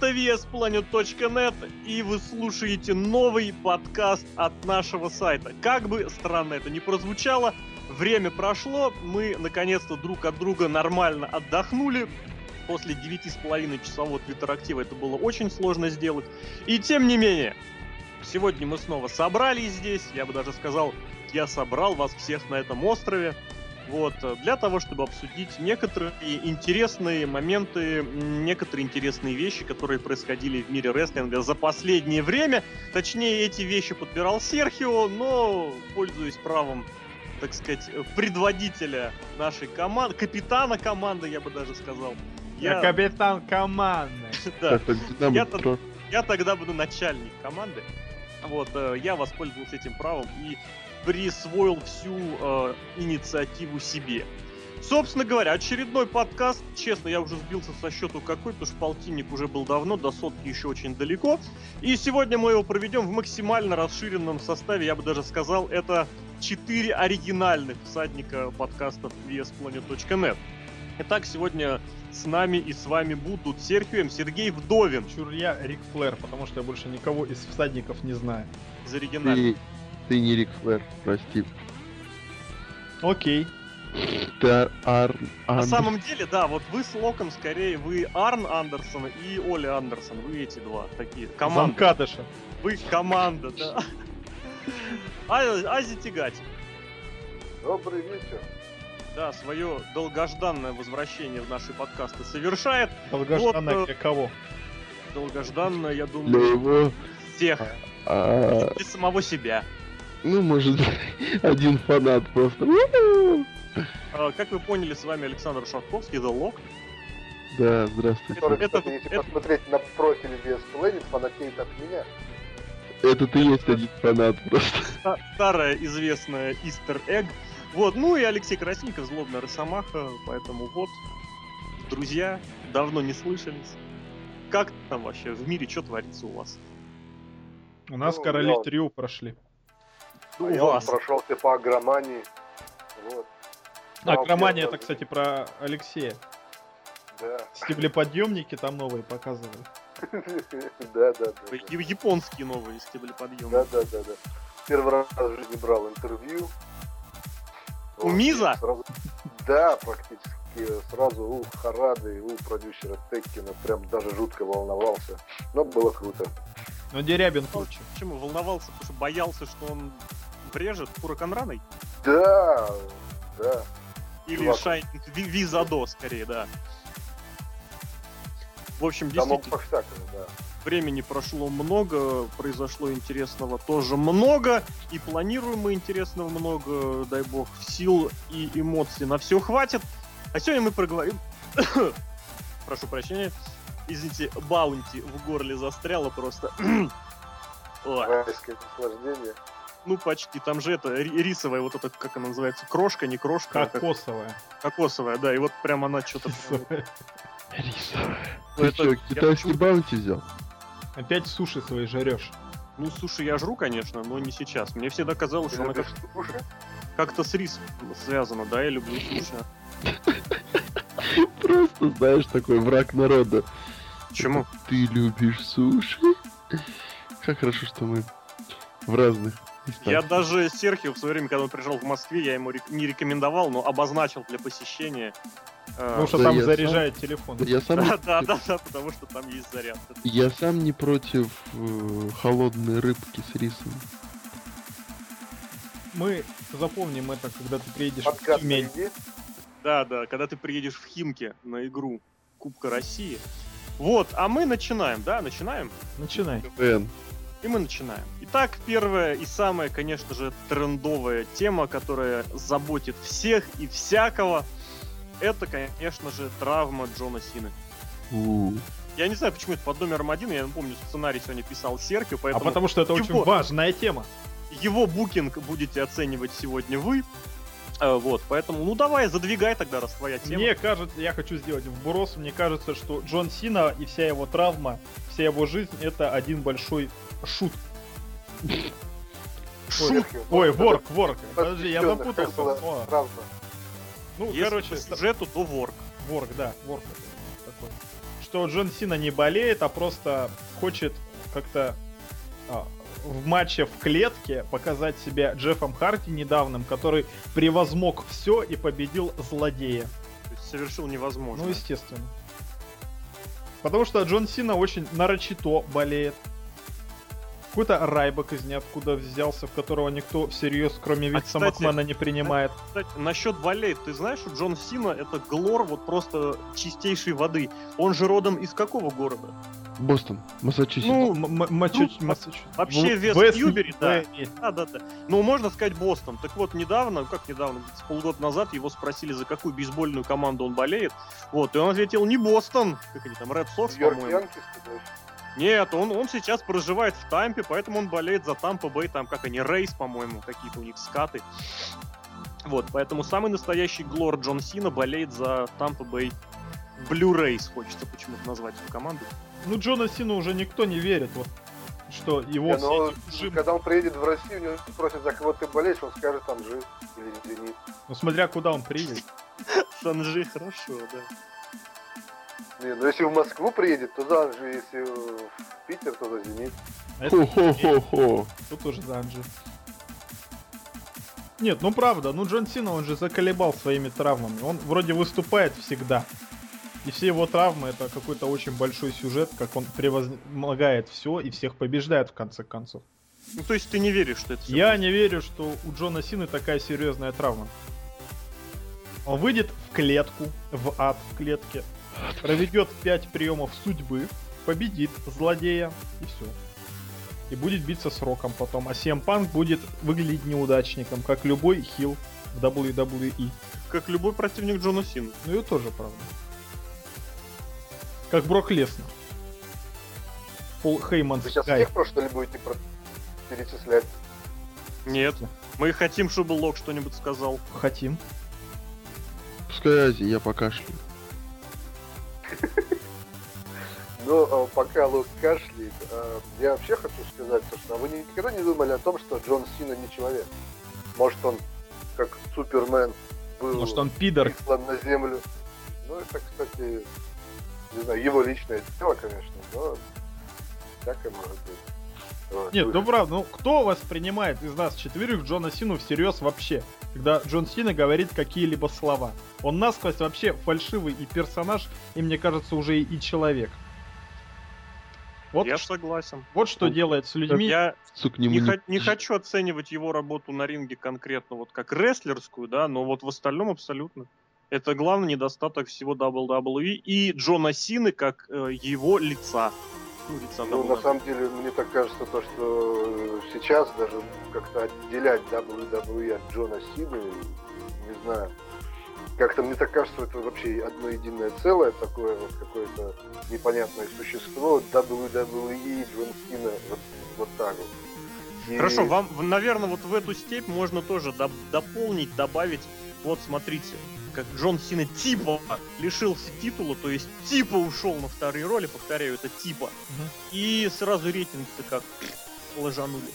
Это VSPlanet.net, и вы слушаете новый подкаст от нашего сайта. Как бы странно это ни прозвучало, время прошло, мы наконец-то друг от друга нормально отдохнули. После 9,5 часового твиттер-актива это было очень сложно сделать. И тем не менее, сегодня мы снова собрались здесь, я бы даже сказал, я собрал вас всех на этом острове. Вот, э, для того, чтобы обсудить некоторые интересные моменты, некоторые интересные вещи, которые происходили в мире рестлинга за последнее время. Точнее, эти вещи подбирал Серхио, но, пользуясь правом, так сказать, предводителя нашей команды, капитана команды, я бы даже сказал. Я, я капитан команды. Да. Я, тогда буду начальник команды. Вот, э, я воспользовался этим правом и присвоил всю э, инициативу себе. Собственно говоря, очередной подкаст. Честно, я уже сбился со счету какой, потому что полтинник уже был давно, до сотки еще очень далеко. И сегодня мы его проведем в максимально расширенном составе. Я бы даже сказал, это четыре оригинальных всадника подкастов VSPlanet.net. Итак, сегодня с нами и с вами будут Серхием Сергей Вдовин. Чур я Рик Флэр, потому что я больше никого из всадников не знаю. Из оригинальных. Ты не Рик Флэр, прости. Окей. Ты Ар... Ар... На самом деле, да, вот вы с Локом скорее, вы Арн Андерсон и Оли Андерсон, вы эти два такие. Команда. Замкадыша. Вы команда, да. А, Ази Тигати. Добрый вечер. Да, свое долгожданное возвращение в наши подкасты совершает. Долгожданное вот, для кого? Долгожданное, я думаю, для его... всех. А... Для самого себя. Ну, может, один фанат просто. А, как вы поняли, с вами Александр Шатковский, The Lock. Да, здравствуйте. Который, это, кстати, если это... посмотреть на профиль VS Planet, фанатеет от меня. Это ты есть один фанат просто. Старая известная Easter Egg. Вот, ну и Алексей Красников, злобная Росомаха, поэтому вот, друзья, давно не слышались. Как там вообще в мире, что творится у вас? У нас ну, короли я... трио прошли. А у я вас. прошелся по агромании. Вот. Агромания это, кстати, про Алексея. Да. Стеблеподъемники там новые показывали. Да, да, да. Японские новые стеблеподъемники. Да, да, да, да. Первый раз в жизни брал интервью. У Миза? Да, практически. Сразу у Харады, у продюсера Теккина прям даже жутко волновался. Но было круто. Но Дерябин круче. Почему? Волновался, потому что боялся, что он врежет Хураканраной? Да, да. Или Чувак. Шайнинг Визадо, скорее, да. В общем, действительно, да. времени прошло много, произошло интересного тоже много, и планируем мы интересного много, дай бог, сил и эмоций на все хватит. А сегодня мы проговорим... Прошу прощения. Извините, баунти в горле застряло просто. наслаждение. Ну, почти. Там же это рисовая, вот это, как она называется, крошка, не крошка. А Кокосовая. Как... Кокосовая, да. И вот прям она что-то... Рисовая. Ты что, китайский баунти взял? Опять суши свои жарешь. Ну, суши я жру, конечно, но не сейчас. Мне всегда казалось, что она как как-то с рисом связана, да, я люблю суши. Просто, знаешь, такой враг народа. Почему? Ты любишь суши? Как хорошо, что мы в разных. Я даже Серхио в свое время, когда он приезжал в Москве, я ему не рекомендовал, но обозначил для посещения. Э, потому что там заряжает телефон. Я сам... Да, да, да, да, потому что там есть заряд. Я сам не против э, холодной рыбки с рисом. Мы запомним это, когда ты приедешь Подкаст в Тюмень. Да, да, когда ты приедешь в Химки на игру Кубка России. Вот, а мы начинаем, да, начинаем? Начинай. КВН. И мы начинаем. Итак, первая и самая, конечно же, трендовая тема, которая заботит всех и всякого, это, конечно же, травма Джона Сины. Я не знаю, почему это под номером один, я напомню, сценарий сегодня писал Серхио, а поэтому... А потому что это его, очень важная тема. Его букинг будете оценивать сегодня вы, вот, поэтому, ну давай, задвигай тогда, раз твоя тема. Мне кажется, я хочу сделать вброс, мне кажется, что Джон Сина и вся его травма, вся его жизнь это один большой шут. Шут. Ой, ворк, ворк. Подожди, я запутался. Ну, короче, сюжету, то ворк. Ворк, да, ворк такой. что Джон Сина не болеет, а просто хочет как-то а, в матче в клетке показать себя Джеффом Харти недавним, который превозмог все и победил злодея. То есть совершил невозможно. Ну, естественно. Потому что Джон Сина очень нарочито болеет. Какой-то Райбок из ниоткуда взялся, в которого никто всерьез, кроме Витса кстати, Макмана, не принимает. Кстати, насчет болеет, ты знаешь, что Джон Сина это глор вот просто чистейшей воды. Он же родом из какого города? Бостон, Массачусетс. Ну, ну, Массачусетс. вообще В- Вест Вест Ньюбери, да. Да, да, да. Ну, можно сказать Бостон. Так вот, недавно, как недавно, с полгода назад его спросили, за какую бейсбольную команду он болеет. Вот, и он ответил, не Бостон. Как они там, Ред Сокс, по-моему. Нет, он, он сейчас проживает в Тампе, поэтому он болеет за Тампа Бэй, там, как они, Рейс, по-моему, какие-то у них скаты. Вот, поэтому самый настоящий глор Джон Сина болеет за Тампа Бэй Рейс, хочется почему-то назвать эту команду. Ну, Джона Сина уже никто не верит, вот, что его Не, ну, эти ужимки- когда он приедет в Россию, у него спросят, за кого ты болеешь, он скажет, там жив или извини. Ну, смотря куда он приедет. Санжи хорошо, да. Не, ну если в Москву приедет, то за же, если в Питер, то за Зенит. А Хо-хо-хо-хо. Тут уже Данжи. Нет, ну правда, ну Джон Сина, он же заколебал своими травмами. Он вроде выступает всегда. И все его травмы это какой-то очень большой сюжет, как он превозмогает все и всех побеждает в конце концов. Ну, то есть ты не веришь, что это всё Я не верю, что у Джона Сины такая серьезная травма. Он выйдет в клетку, в ад в клетке, проведет 5 приемов судьбы, победит злодея и все. И будет биться с Роком потом. А CM Punk будет выглядеть неудачником, как любой хил в WWE. как любой противник Джона Сина. Ну и тоже правда. Как Брок Леснер. Пол Хейман Вы сейчас Скай. всех просто ли будете про- перечислять? Нет. Мы хотим, чтобы Лок что-нибудь сказал. Хотим. Пускай Ази, я покашляю. Но а, пока Лук кашляет, а, я вообще хочу сказать, то, что а вы никогда не думали о том, что Джон Сина не человек? Может он, как Супермен, был Может он пидор. прислан на землю? Ну, это, кстати, не знаю, его личное дело, конечно, но всякое может быть. Вот. Нет, ну правда, ну кто воспринимает из нас четверых Джона Сину всерьез вообще, когда Джон Сина говорит какие-либо слова? Он насквозь вообще фальшивый и персонаж, и мне кажется, уже и человек. Вот, Я согласен. вот что делает с людьми. Я Сука, к не, нему хо- не хочу оценивать его работу на ринге конкретно вот как рестлерскую, да, но вот в остальном абсолютно. Это главный недостаток всего WWE и Джона Сины как э, его лица. Ну, лица Ну, на самом деле, мне так кажется, то, что сейчас даже как-то отделять WWE от Джона Сины, не знаю, как-то мне так кажется, это вообще одно единое целое, такое вот какое-то непонятное существо, WWE, Джон Сина, вот, вот так вот. И- Хорошо, вам, наверное, вот в эту степь можно тоже доп- дополнить, добавить. Вот смотрите, как Джон Сина типа лишился титула, то есть типа ушел на вторые роли, повторяю, это типа. Мгм. И сразу рейтинги-то как ложанули.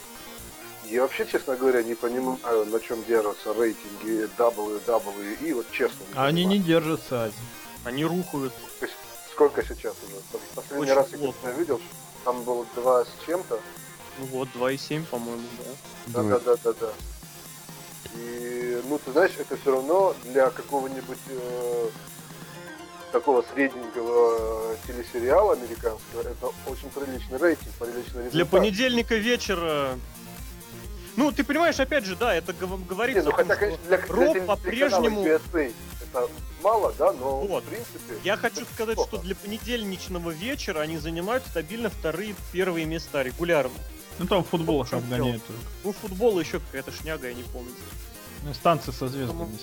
Я вообще, честно говоря, не понимаю, на чем держатся рейтинги WWE, вот честно. А они не понимаю. держатся, Ази. Они рухают. То есть сколько сейчас уже? Последний Очень раз я плохо. когда видел, что там было два с чем-то. Ну вот, 2,7, по-моему, да. Да, И, ну, ты знаешь, это все равно для какого-нибудь э, такого средненького э, телесериала американского, это очень приличный рейтинг, приличный результат. Для понедельника вечера... Ну, ты понимаешь, опять же, да, это гов- Не, ну хотя, конечно, для, теле- по-прежнему- это мало, да, но Вот. в принципе... Я хочу сказать, Плохо. что для понедельничного вечера они занимают стабильно вторые, первые места регулярно. Ну там футбол чём обгоняет. Ну, футбол еще какая-то шняга, я не помню. Ну, станции со звездами, Поэтому-.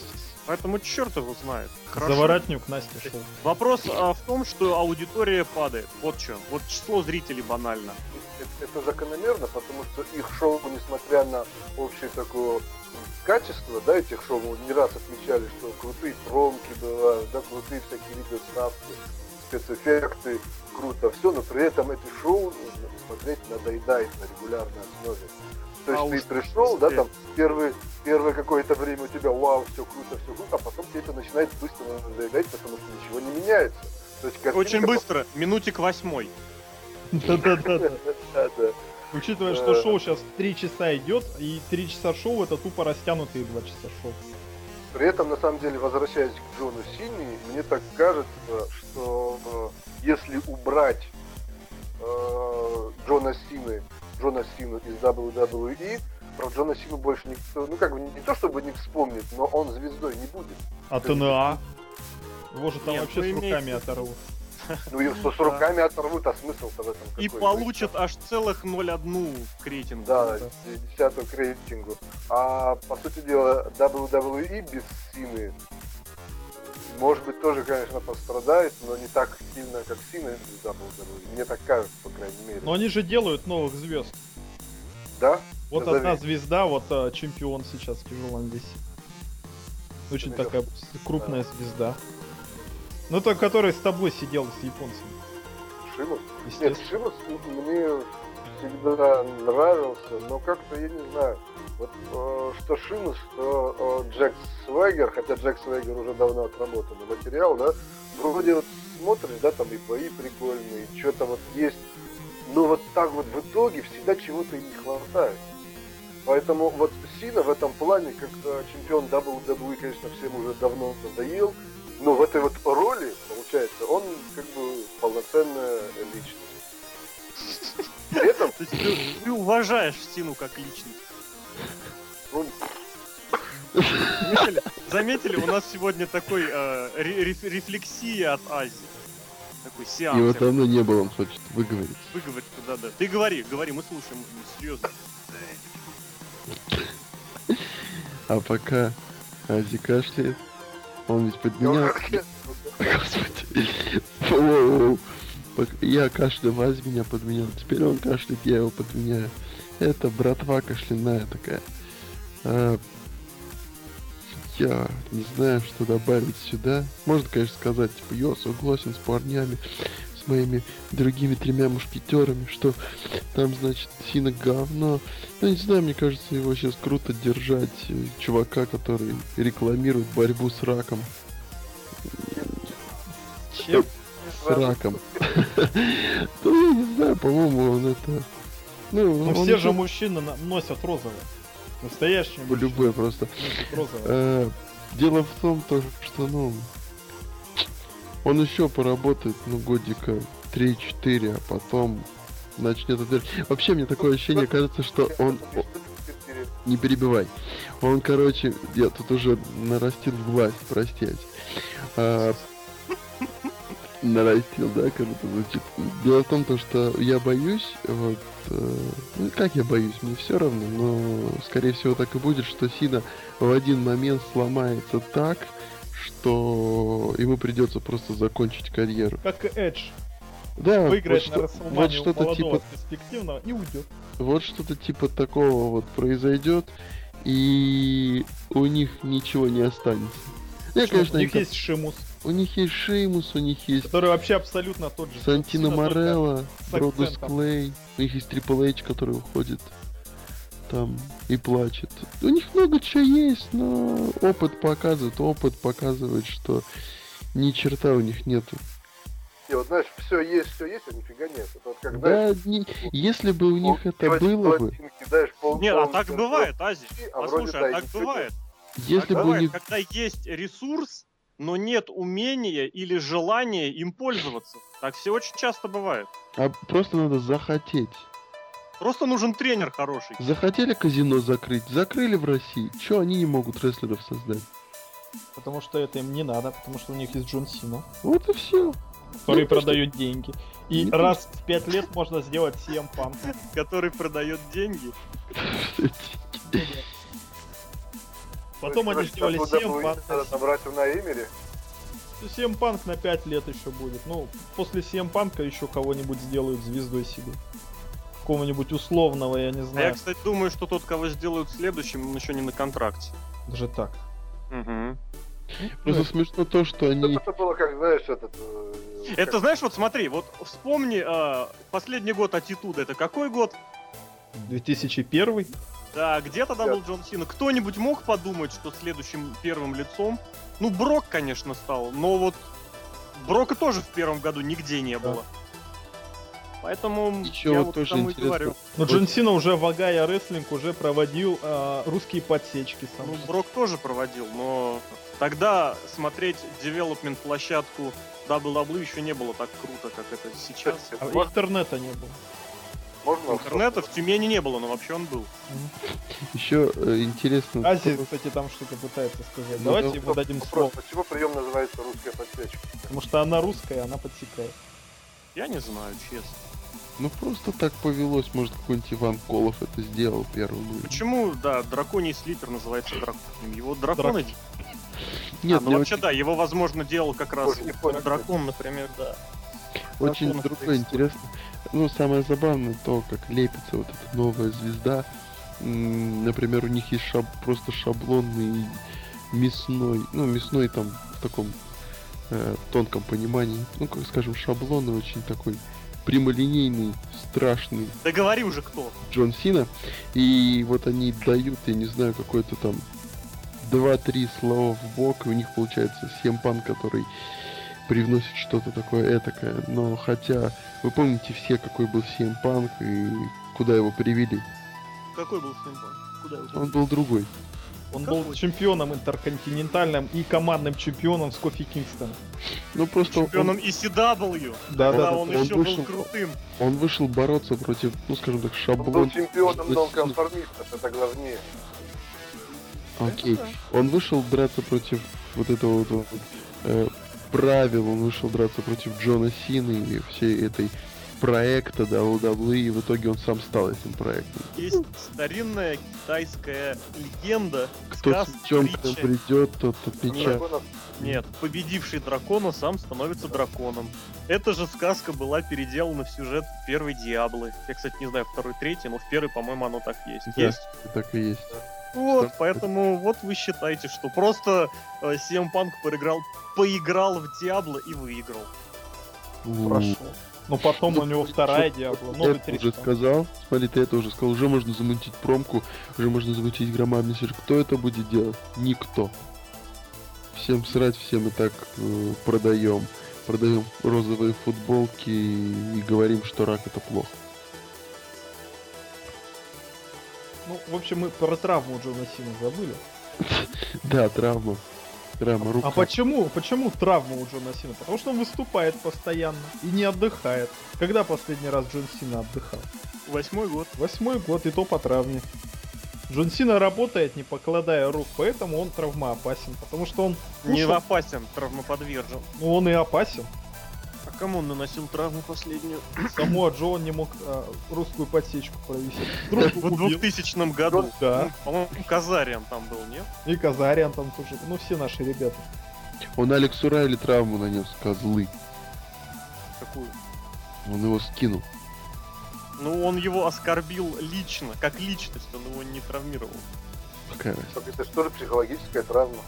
Поэтому черт его знает. Хорошо. Заворотнюк Настя шел. Вопрос а, в том, что аудитория падает. Вот что. Вот число зрителей банально. это, это закономерно, потому что их шоу, несмотря на общее такое качество, да, этих шоу, мы не раз отмечали, что крутые промки бывают, да, крутые всякие видеоставки, спецэффекты, круто все, но при этом эти шоу нужно смотреть надоедает на регулярной основе. То есть А ты уж пришел, да, там первый, первое какое-то время у тебя вау, все круто, все круто, а потом тебе это начинает быстро надоедать, потому что ничего не меняется. То есть Очень картинка быстро, минутик восьмой. Да-да-да. Да, да. Учитывая, что Э. шоу сейчас 3 часа идет, и 3 часа шоу это тупо растянутые 2 часа шоу. При этом, на самом деле, возвращаясь к Джону Сини, мне так кажется, что э, если убрать э, Джона Сины, Джона Сину из WWE, про Джона Сину больше никто, ну как бы не то чтобы не вспомнит, но он звездой не будет. А ТНА? Его же там Нет, вообще ну, с руками оторвут. Ну и что с руками оторвут, а смысл-то в этом И какой? получат аж целых 0,1 к рейтингу. Да, десятую к рейтингу. А по сути дела, WWE без Сины, может быть, тоже, конечно, пострадает, но не так сильно, как без WWE. Мне так кажется, по крайней мере. Но они же делают новых звезд. Да? Вот Назови. одна звезда, вот а, чемпион сейчас тяжелом. Очень Наверно. такая крупная звезда. Ну, то, который с тобой сидел с японцами. Шимус? Нет. Шимус мне всегда нравился, но как-то я не знаю. Вот э, что Шимус, что э, Джек Свегер, хотя Джек Свегер уже давно отработанный материал, да, вроде вот смотришь, да, там и бои прикольные, что-то вот есть, но вот так вот в итоге всегда чего-то и не хватает. Поэтому вот Сина в этом плане, как чемпион WWE, конечно, всем уже давно надоел, но в этой вот роли, получается, он как бы полноценная личность. При этом, То есть ты, ты уважаешь Сину как личность. Заметили? Заметили, у нас сегодня такой э, ре- реф- рефлексия от Азии. Такой сеанс. Его давно не было, он хочет выговорить. Выговорить туда, да. Ты говори, говори, мы слушаем, серьезно. А пока Ази кашляет, он ведь подменял... Господи. Я кашлял, Ази меня подменял. Теперь он кашляет, я его подменяю. Это братва кашляная такая. А, я не знаю, что добавить сюда. Можно, конечно, сказать, типа, я согласен с парнями, с моими другими тремя мушкетерами, что там, значит, Сина говно. Ну, не знаю, мне кажется, его сейчас круто держать. э, Чувака, который рекламирует борьбу с раком. Чем? С раком. Ну, я не знаю, по-моему, он это... Ну, Ну, все же мужчины носят розовое. Настоящие мужчины любой просто. розовое. Э, Дело в том, то, что, ну, он еще поработает, ну, годика 3-4, а потом начнет это... Вообще, мне такое ощущение, кажется, что он... Не перебивай. Он, короче, я тут уже нарастил власть, прости. Ась. А, нарастил, да, это звучит. Дело в том, то, что я боюсь, вот, э, ну как я боюсь, мне все равно, но скорее всего так и будет, что Сина в один момент сломается так, что ему придется просто закончить карьеру. Как Эдж. Да, Выиграет вот, на что- вот что-то типа перспективного и уйдет. вот что-то типа такого вот произойдет, и у них ничего не останется. Я, Что, конечно, у них они есть Шимус, У них есть Шеймус, у них есть который вообще абсолютно тот же. Сантино Морелло, Бродус. Клей, у них есть Трипл Эйч, который уходит там и плачет. У них много чего есть, но опыт показывает, опыт показывает, что ни черта у них нету. И вот знаешь, все есть, все есть, а нифига нет. Это вот как, знаешь, Да, не- если бы у них это было бы, знаешь, пол- Нет, а так пол- бывает, Ази. а Послушай, а так бывает. если Так бы у бывает, них... когда есть ресурс, но нет умения или желания им пользоваться. Так все очень часто бывает. А просто надо захотеть. Просто нужен тренер хороший. Захотели казино закрыть, закрыли в России. Че они не могут рестлеров создать? Потому что это им не надо, потому что у них есть Джон Сина, Вот и все. который Ну, то, что- продает деньги. И Не то, раз в пять лет можно сделать CM Punk. который продает деньги. Потом То они сделали короче, CM надо набрать у Наэмери. CM Punk на 5 лет еще будет. Ну, после CM Punk еще кого-нибудь сделают звездой себе. Какого-нибудь условного, я не А я, знаю. кстати, думаю, что тот, кого сделают следующим, он еще не на контракте. Даже так. Мгм. Просто смешно то, что они... Это было как, знаешь, этот... э, Это как- знаешь, вот смотри, вот вспомни, а, последний год Атитуда, это какой год? 2001 Да, где тогда Да. был Джон Сина? Кто-нибудь мог подумать, что следующим первым лицом, ну, Брок, конечно, стал, но вот Брока тоже в первом году нигде не Да. было. Поэтому Ещё я вот тоже тому и интересно. говорю. Но Джон Сина уже в Агая Рестлинг уже проводил а, русские подсечки сам. Ну, Брок тоже проводил, но тогда смотреть девелопмент площадку WWE еще не было так круто, как это сейчас. А Можно, интернета не было. Можно Интернета в Тюмени не было, но вообще он был. Еще э, интересно. Азия, кстати, там что-то пытается сказать. Ну, Давайте да, ему дадим слово. почему прием называется русская подсечка? Потому что она русская, она подсекает. Я не знаю, честно. Ну просто так повелось, может какой-нибудь Иван Колов это сделал первым. ну, Почему, да, драконий слипер называется драконом? Его драконы... Нет, а, ну мне вообще, очень, да, его, возможно, делал как раз понял, дракон, например, да. очень драконов другое интересно. Ну, самое забавное то, как лепится вот эта новая звезда. Например, у них есть шаб- просто шаблонный мясной, ну, мясной там в таком э, тонком понимании, ну, как скажем, шаблонный, очень такой прямолинейный, страшный Да говори уже кто. Джон Сина. И вот они дают, я не знаю, какой-то там 2-3 слова в бок, и у них получается Семпан, который привносит что-то такое этакое. Но хотя, вы помните все, какой был Семпанк и куда его привели? Какой был Симпан? Куда его? Он был другой. Он Какой? был чемпионом интерконтинентальным и командным чемпионом с Кофи Кингстоном. Ну просто он, Чемпионом ECW, Да, когда да, он, он еще вышел- был крутым. он вышел бороться против, ну скажем так, Он был шаблон. чемпионом нонконформистов, это главнее. Окей. Он вышел драться против вот этого вот, вот, э, правил, он вышел драться против Джона Сины и всей этой проекта WWE, и в итоге он сам стал этим проектом. Есть старинная китайская легенда, Кто сказ, с притча. придет, тот от меча. Драконов Нет, победивший дракона сам становится драконом. Эта же сказка была переделана в сюжет первой Диаблы. Я, кстати, не знаю, второй, третий, но в первой, по-моему, оно так есть. Да. Есть? Так и есть. Вот, Да. поэтому вот вы считаете, что просто э, CM Punk поиграл, поиграл в Диабло и выиграл. У, Прошел. Ну потом у него вторая Диабло, новый это уже 300. сказал. Смотри, ты это уже сказал. Уже можно замутить промку, уже можно замутить громадный сюжет. Кто это будет делать? Никто. Всем срать, всем и так э, продаем. Продаем розовые футболки и говорим, что рак это плохо. Ну, в общем, мы про травму Джона Сина забыли. Да, травма. Травма, рука. А почему? Почему травма у Джона Сина? Потому что он выступает постоянно и не отдыхает. Когда последний раз Джон Сина отдыхал? Восьмой год. Восьмой год, и то по травме. Джон Сина работает, не покладая рук, поэтому он травмоопасен. Потому что он Не опасен, травмоподвержен. ну, он и опасен. А кому он наносил травму последнюю? Саму Джо не мог а, русскую подсечку провести. В убил. 2000 году. Да. Ну, По-моему, Казариан там был, нет? И Казарян там тоже. Ну, все наши ребята. Он Алексу Райли травму нанес, козлы. Какую? Он его скинул. Ну, он его оскорбил лично, как личность, он его не травмировал. Какая это что ли психологическая травма?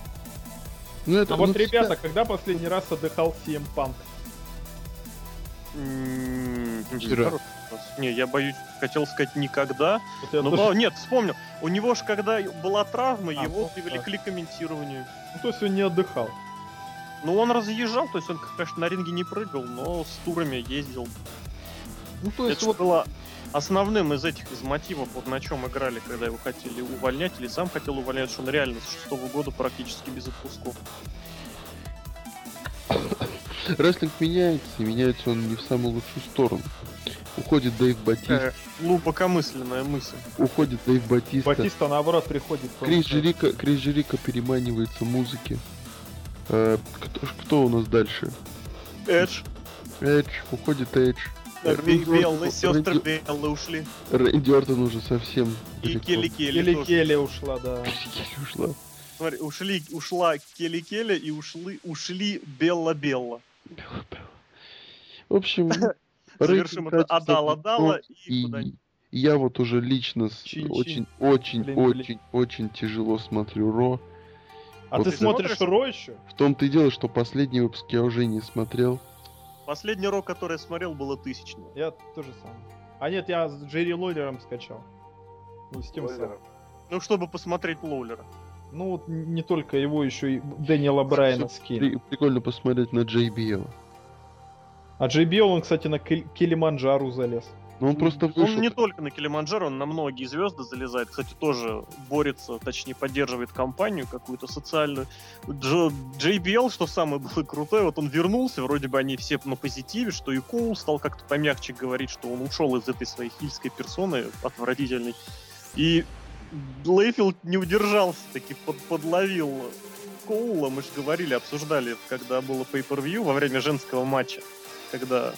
Ну это А вот, ну, ребята, когда последний раз отдыхал CM Punk? Вчера. Не, я боюсь, хотел сказать никогда. Вот Ну, тоже- ба- нет, вспомнил. У него же, когда была травма, А, его привлекли к комментированию. Ну, то есть он не отдыхал. Ну, он разъезжал, то есть он, конечно, на ринге не прыгал, но с турами ездил. Ну, то Это есть ж вот было основным из этих, из мотивов, вот на чем играли, когда его хотели увольнять, или сам хотел увольнять, что он реально с шестого года практически без отпусков. Рестлинг меняется, и меняется он не в самую лучшую сторону. Уходит Дэйв Батиста, Такая глубокомысленная мысль. уходит Дэйв Батиста. Батиста, наоборот, приходит. Крис Джерика, Крис Джерика переманивается музыки. Э, кто, кто у нас дальше? Эдж, Эдж, уходит Эдж. Беллы, Ортон- сестры Беллы ушли. Рэнди Ортон уже совсем И. Келли Келли тоже. Келли-Келли ушла, да. Келли ушла. Смотри, ушли, ушла Келли Келли и ушли, ушли Белла Белла. В общем, рейтинг это катится Адала в Дала топ, и я вот уже лично с- Чин-чин. очень, очень, Блин, блин. очень, очень тяжело смотрю Ро. А Вот ты смотришь? Ро еще? В том-то и дело, что последний выпуск я уже не смотрел. Последний рок, который я смотрел, было тысячный. Я тоже сам. А нет, я с Джерри Лойлером скачал. Ну, с тем самым. Ну, чтобы посмотреть Лоулера. Ну, вот не только его, еще и Дэниела Брайана скинь. При- прикольно посмотреть на JBL. А JBL, он, кстати, на Килиманджару залез. Ну он просто вышел. Он не только на Килиманджаро, он на многие звезды залезает. Кстати, тоже борется, точнее, поддерживает компанию какую-то социальную. Дж- JBL, что самое было крутое, вот он вернулся, вроде бы они все на позитиве, что и Коул стал как-то помягче говорить, что он ушел из этой своей хильской персоны отвратительной. И Лейфилд не удержался, таки под- подловил Коула. Мы же говорили, обсуждали, когда было pay-per-view во время женского матча, когда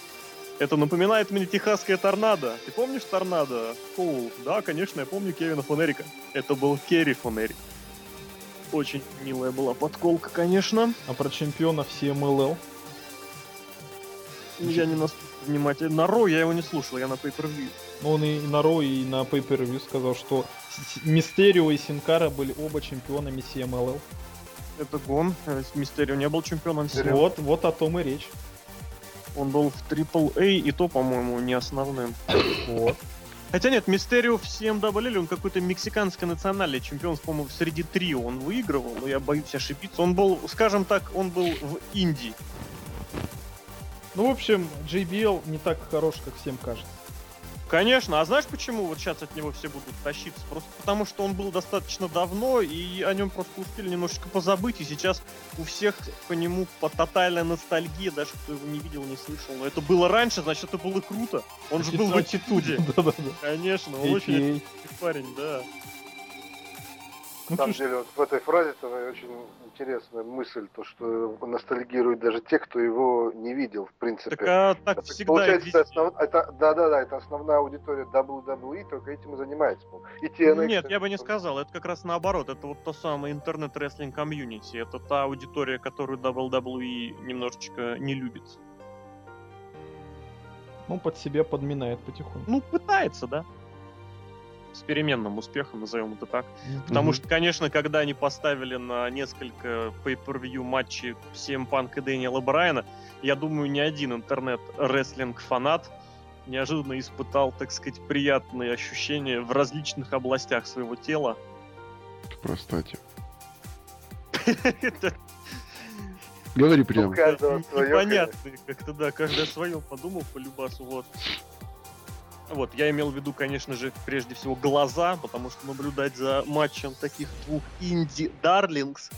это напоминает мне техасская торнадо. Ты помнишь торнадо? Коул? Да, конечно, я помню Кевина Фонерика. Это был Керри Фонерик. Очень милая была подколка, конечно. А про чемпионов CMLL? Я не настолько внимательно. На Ро я его не слушал, я на pay-per-view. Ну, он и на Ро, и на Pay Per View сказал, что Мистерио и Синкара были оба чемпионами CMLL. Это Гон. Э, Мистерио не был чемпионом всего. Вот, вот о том и речь. Он был в AAA, и то, по-моему, не основным. Вот. Хотя нет, Мистерио в CMWL, он какой-то мексиканский национальный чемпион, по-моему, среди трио он выигрывал, но я боюсь ошибиться. Он был, скажем так, он был в Индии. Ну, в общем, JBL не так хорош, как всем кажется. Конечно, а знаешь почему вот сейчас от него все будут тащиться? Просто потому, что он был достаточно давно, и о нем просто успели немножечко позабыть, и сейчас у всех по нему по тотальная ностальгия, даже кто его не видел, не слышал. Но это было раньше, значит, это было круто. Он же был в аттитуде. Да-да-да. Конечно, он очень парень, да. Ну, слушай, деле, вот в этой фразе очень интересная мысль, то, что ностальгируют даже те, кто его не видел, в принципе. Так а так Это, всегда Получается, везде. это, основ- это- да-да-да, это основная аудитория WWE, только этим и занимается. И TNA, Нет, я бы не сказал, это как раз наоборот, это вот то самое интернет-рестлинг комьюнити, это та аудитория, которую WWE немножечко не любит. ну, под себя подминает потихоньку. Ну, пытается, да? С переменным успехом, назовем это так. Потому Мгм. что, конечно, когда они поставили на несколько pay-per-view матчей CM Punk и Дэниела Брайана, я думаю, ни один интернет-рестлинг-фанат неожиданно испытал, так сказать, приятные ощущения в различных областях своего тела. В простате. Говори прямо. свое, непонятно. Как-то, да, каждый о своем подумал по любасу, вот. Вот, я имел в виду, конечно же, прежде всего глаза, потому что наблюдать за матчем таких двух инди-дарлингс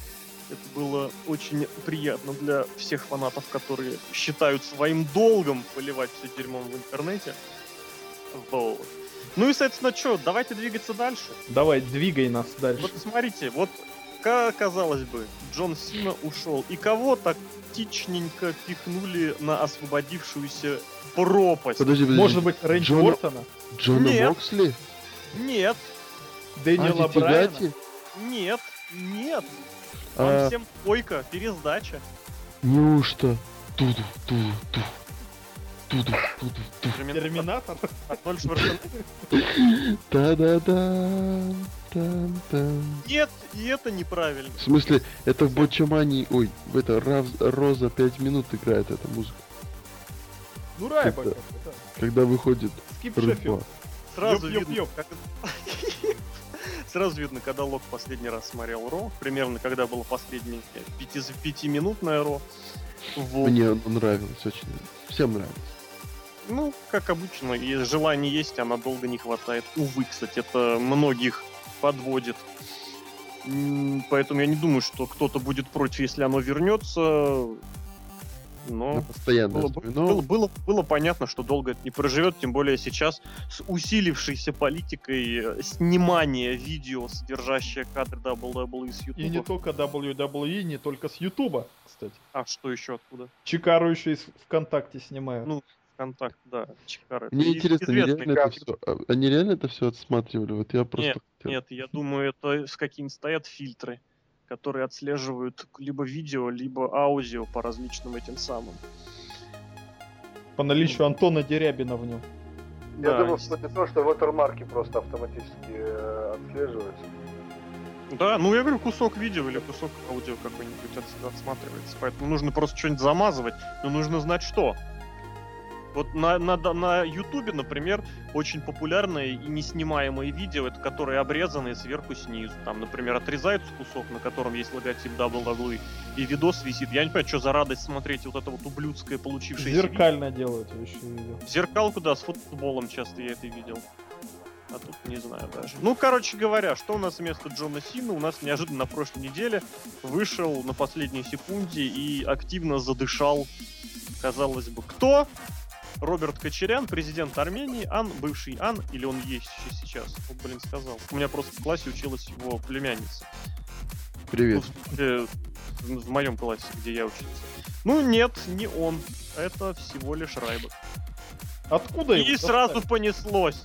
это было очень приятно для всех фанатов, которые считают своим долгом поливать все дерьмом в интернете. Вот. Ну и, соответственно, что, давайте двигаться дальше. Давай, двигай нас дальше. Вот смотрите, вот ка- казалось бы, Джон Сина ушел, и кого так тичненько пихнули на освободившуюся пропасть? Подожди, подожди. Может быть, Рэнди Джона- Ортона? Джона Нет. Моксли? Нет, Дэниела Ади Брайана? Тигати? нет, нет. Там А, всем койка, пересдача. Неужто? Туду, Терминатор? Арнольд Шварценеггер. Да-да-да. Нет, и это неправильно. В смысле, это в Бочамани, ой, в это Равз- Роза 5 минут играет эта музыка. Ну, Райба Это- как-то, да. Когда выходит Скип Рыба. Сразу Ёп, видно, ёп. как- Сразу видно, когда Лок последний раз смотрел Ро, примерно когда было последнее пяти, пятиминутное Ро. Вот. Мне нравилось очень. Всем нравилось. Ну, как обычно, и желание есть, а надолго не хватает. Увы, кстати, это многих подводит. Поэтому я не думаю, что кто-то будет против, если оно вернется. Но постоянной было, основе. было, было, было понятно, что долго это не проживет, тем более сейчас с усилившейся политикой э, снимания видео, содержащее кадры WWE с YouTube. И не только WWE, не только с Ютуба, кстати. А что еще откуда? Чикару еще из ВКонтакте снимают. Ну, ВКонтакт, да, Чикара. мне интересно, они известный реально, это все, они реально это все отсматривали? Вот я просто хотел. Нет, я думаю, это с какими стоят фильтры, которые отслеживают либо видео, либо аудио по различным этим самым. По наличию Антона Дерябина в нем. Я Да, вплоть до того, что watermarки просто автоматически э, отслеживаются. Да, ну я говорю, кусок видео или кусок аудио какой-нибудь отс- отсматривается. Поэтому нужно просто что-нибудь замазывать, но нужно знать что. Вот на, на, на Ютубе, например, очень популярное и неснимаемое видео, это которые обрезанные сверху снизу. Там, например, отрезается кусок, на котором есть логотип WWE, и видос висит. Я не понимаю, что за радость смотреть вот это вот ублюдское получившееся видео. Зеркально делают я еще видел. Зеркалку, да, с футболом часто я это видел. А тут не знаю даже. Ну, короче говоря, что у нас вместо Джона Сина? У нас неожиданно на прошлой неделе вышел на последней секунде и активно задышал, казалось бы, кто? Роберт Кочерян, президент Армении, Ан, бывший Ан, или он есть еще сейчас? Вот, блин, сказал. У меня просто в классе училась его племянница. Привет. Ну, в, э, в моем классе, где я учился. Ну, нет, не он. Это всего лишь Райбек. Откуда его И сразу достали? понеслось,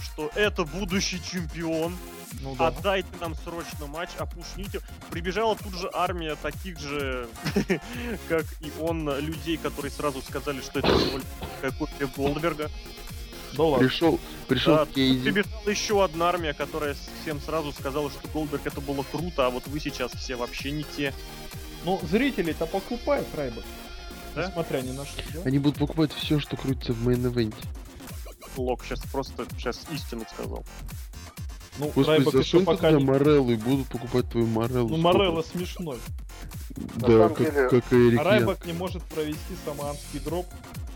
что это будущий чемпион. Ну да. Отдайте нам срочно матч, опушните. Прибежала тут же армия таких же, как и он, людей, которые сразу сказали, что это копия Голдберга. Да ладно. Пришел, пришел Да, Кейзи. Прибежала еще одна армия, которая всем сразу сказала, что Голдберг это было круто, а вот вы сейчас все вообще не те. Ну, зрители-то покупают Райбек. Да? Несмотря ни на что. да? Они будут покупать все, что крутится в main event е. Лок сейчас просто сейчас истину сказал. Ну, Господи, Райбек еще пока не... Мореллу и будут покупать твою Мореллу. Ну? Морелло смешной. Да, как, деле- как и Эрик Янг. Райбек не может провести самоанский drop.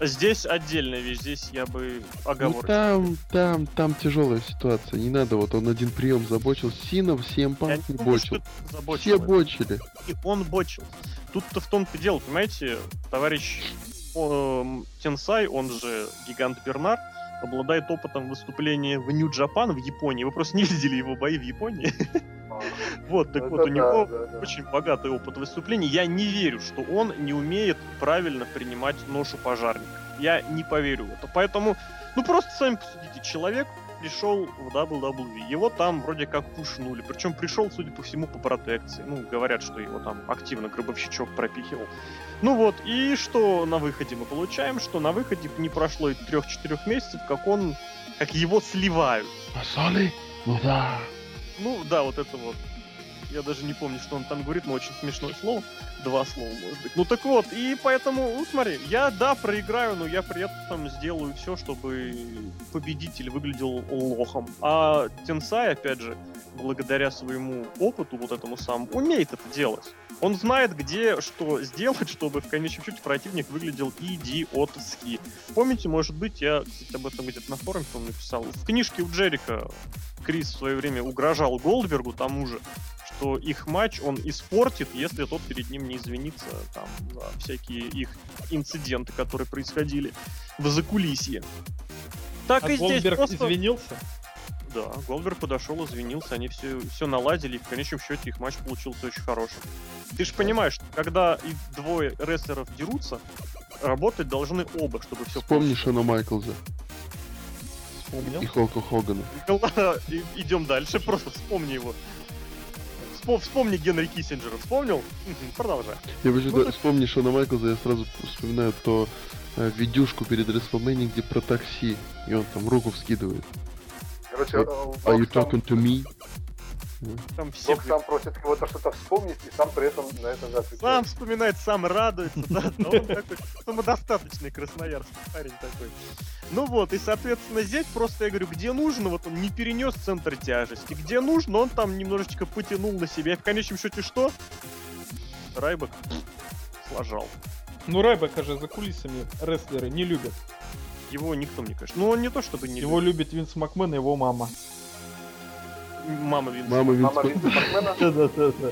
Здесь отдельная вещь, здесь я бы Ну оговорочку. там, там, там тяжелая ситуация. Не надо, вот он один прием забочил. Синов, всем панк не бочил. это. Все бочили. И он бочил. Тут-то в том-то дело, понимаете, товарищ эм, Тенсай, он же гигант Бернар, обладает опытом выступления в Нью-Джапан, в Японии. Вы просто не видели его бои в Японии. Вот, так вот, у него очень богатый опыт выступлений. Я не верю, что он не умеет правильно принимать ношу пожарника. Я не поверю в это. Поэтому, ну просто сами посудите, человек пришел в WWE, его там вроде как пушнули, причем пришел, судя по всему, по протекции. Ну, говорят, что его там активно гробовщичок пропихивал. Ну вот, и что на выходе мы получаем? Что на выходе не прошло и трех-четырех месяцев, как он, как его сливают. Масоны? Ну да. Ну, да, вот это вот. Я даже не помню, что он там говорит, но очень смешное слово. Два слова, может быть. Ну так вот, и поэтому, ну смотри, я, да, проиграю, но я при этом сделаю все, чтобы победитель выглядел лохом. А Тенсай, опять же, благодаря своему опыту, вот этому самому, умеет это делать. Он знает, где что сделать, чтобы в конечном счете противник выглядел идиотски. Помните, может быть, я, кстати, об этом где-то на форуме по-моему, написал. В книжке у Джерика Крис в свое время угрожал Голдбергу тому же, что их матч он испортит, если тот перед ним не извинится там за всякие их инциденты, которые происходили в закулисье. Так А и здесь Голдберг просто... извинился. Да, Голдберг подошел, извинился, они все, все наладили, и в конечном счете их матч получился очень хорошим. Ты же понимаешь, что когда и двое рестлеров дерутся, работать должны оба, чтобы все Вспомни Шона Майклза Вспомнил. и Холка Хогана. Идем дальше, просто вспомни его. Вспом- Вспомни Генри Киссинджера. Вспомнил? Продолжай. Я почему-то Ну, вспомни Шона Майклза, я сразу вспоминаю то э, видюшку перед WrestleMania, где про такси, и он там руку вскидывает. Короче, Are э, you talking to me? Там все Бог сам просит кого-то что-то вспомнить, и сам при этом на это же отвечает. сам вспоминает, сам радуется, да, да, он такой самодостаточный красноярский парень такой. Ну вот, и, соответственно, здесь просто, я говорю, где нужно, вот он не перенес центр тяжести, где нужно, он там немножечко потянул на себя, и в конечном счете что? Райбок сложал. Ну, Райбека же за кулисами рестлеры не любят. Его никто, мне кажется. Ну, он не то чтобы не Его любит Винс Макмен и его мама. Мама Винса. Мама Мама Винс Винса Макмена. Да-да-да.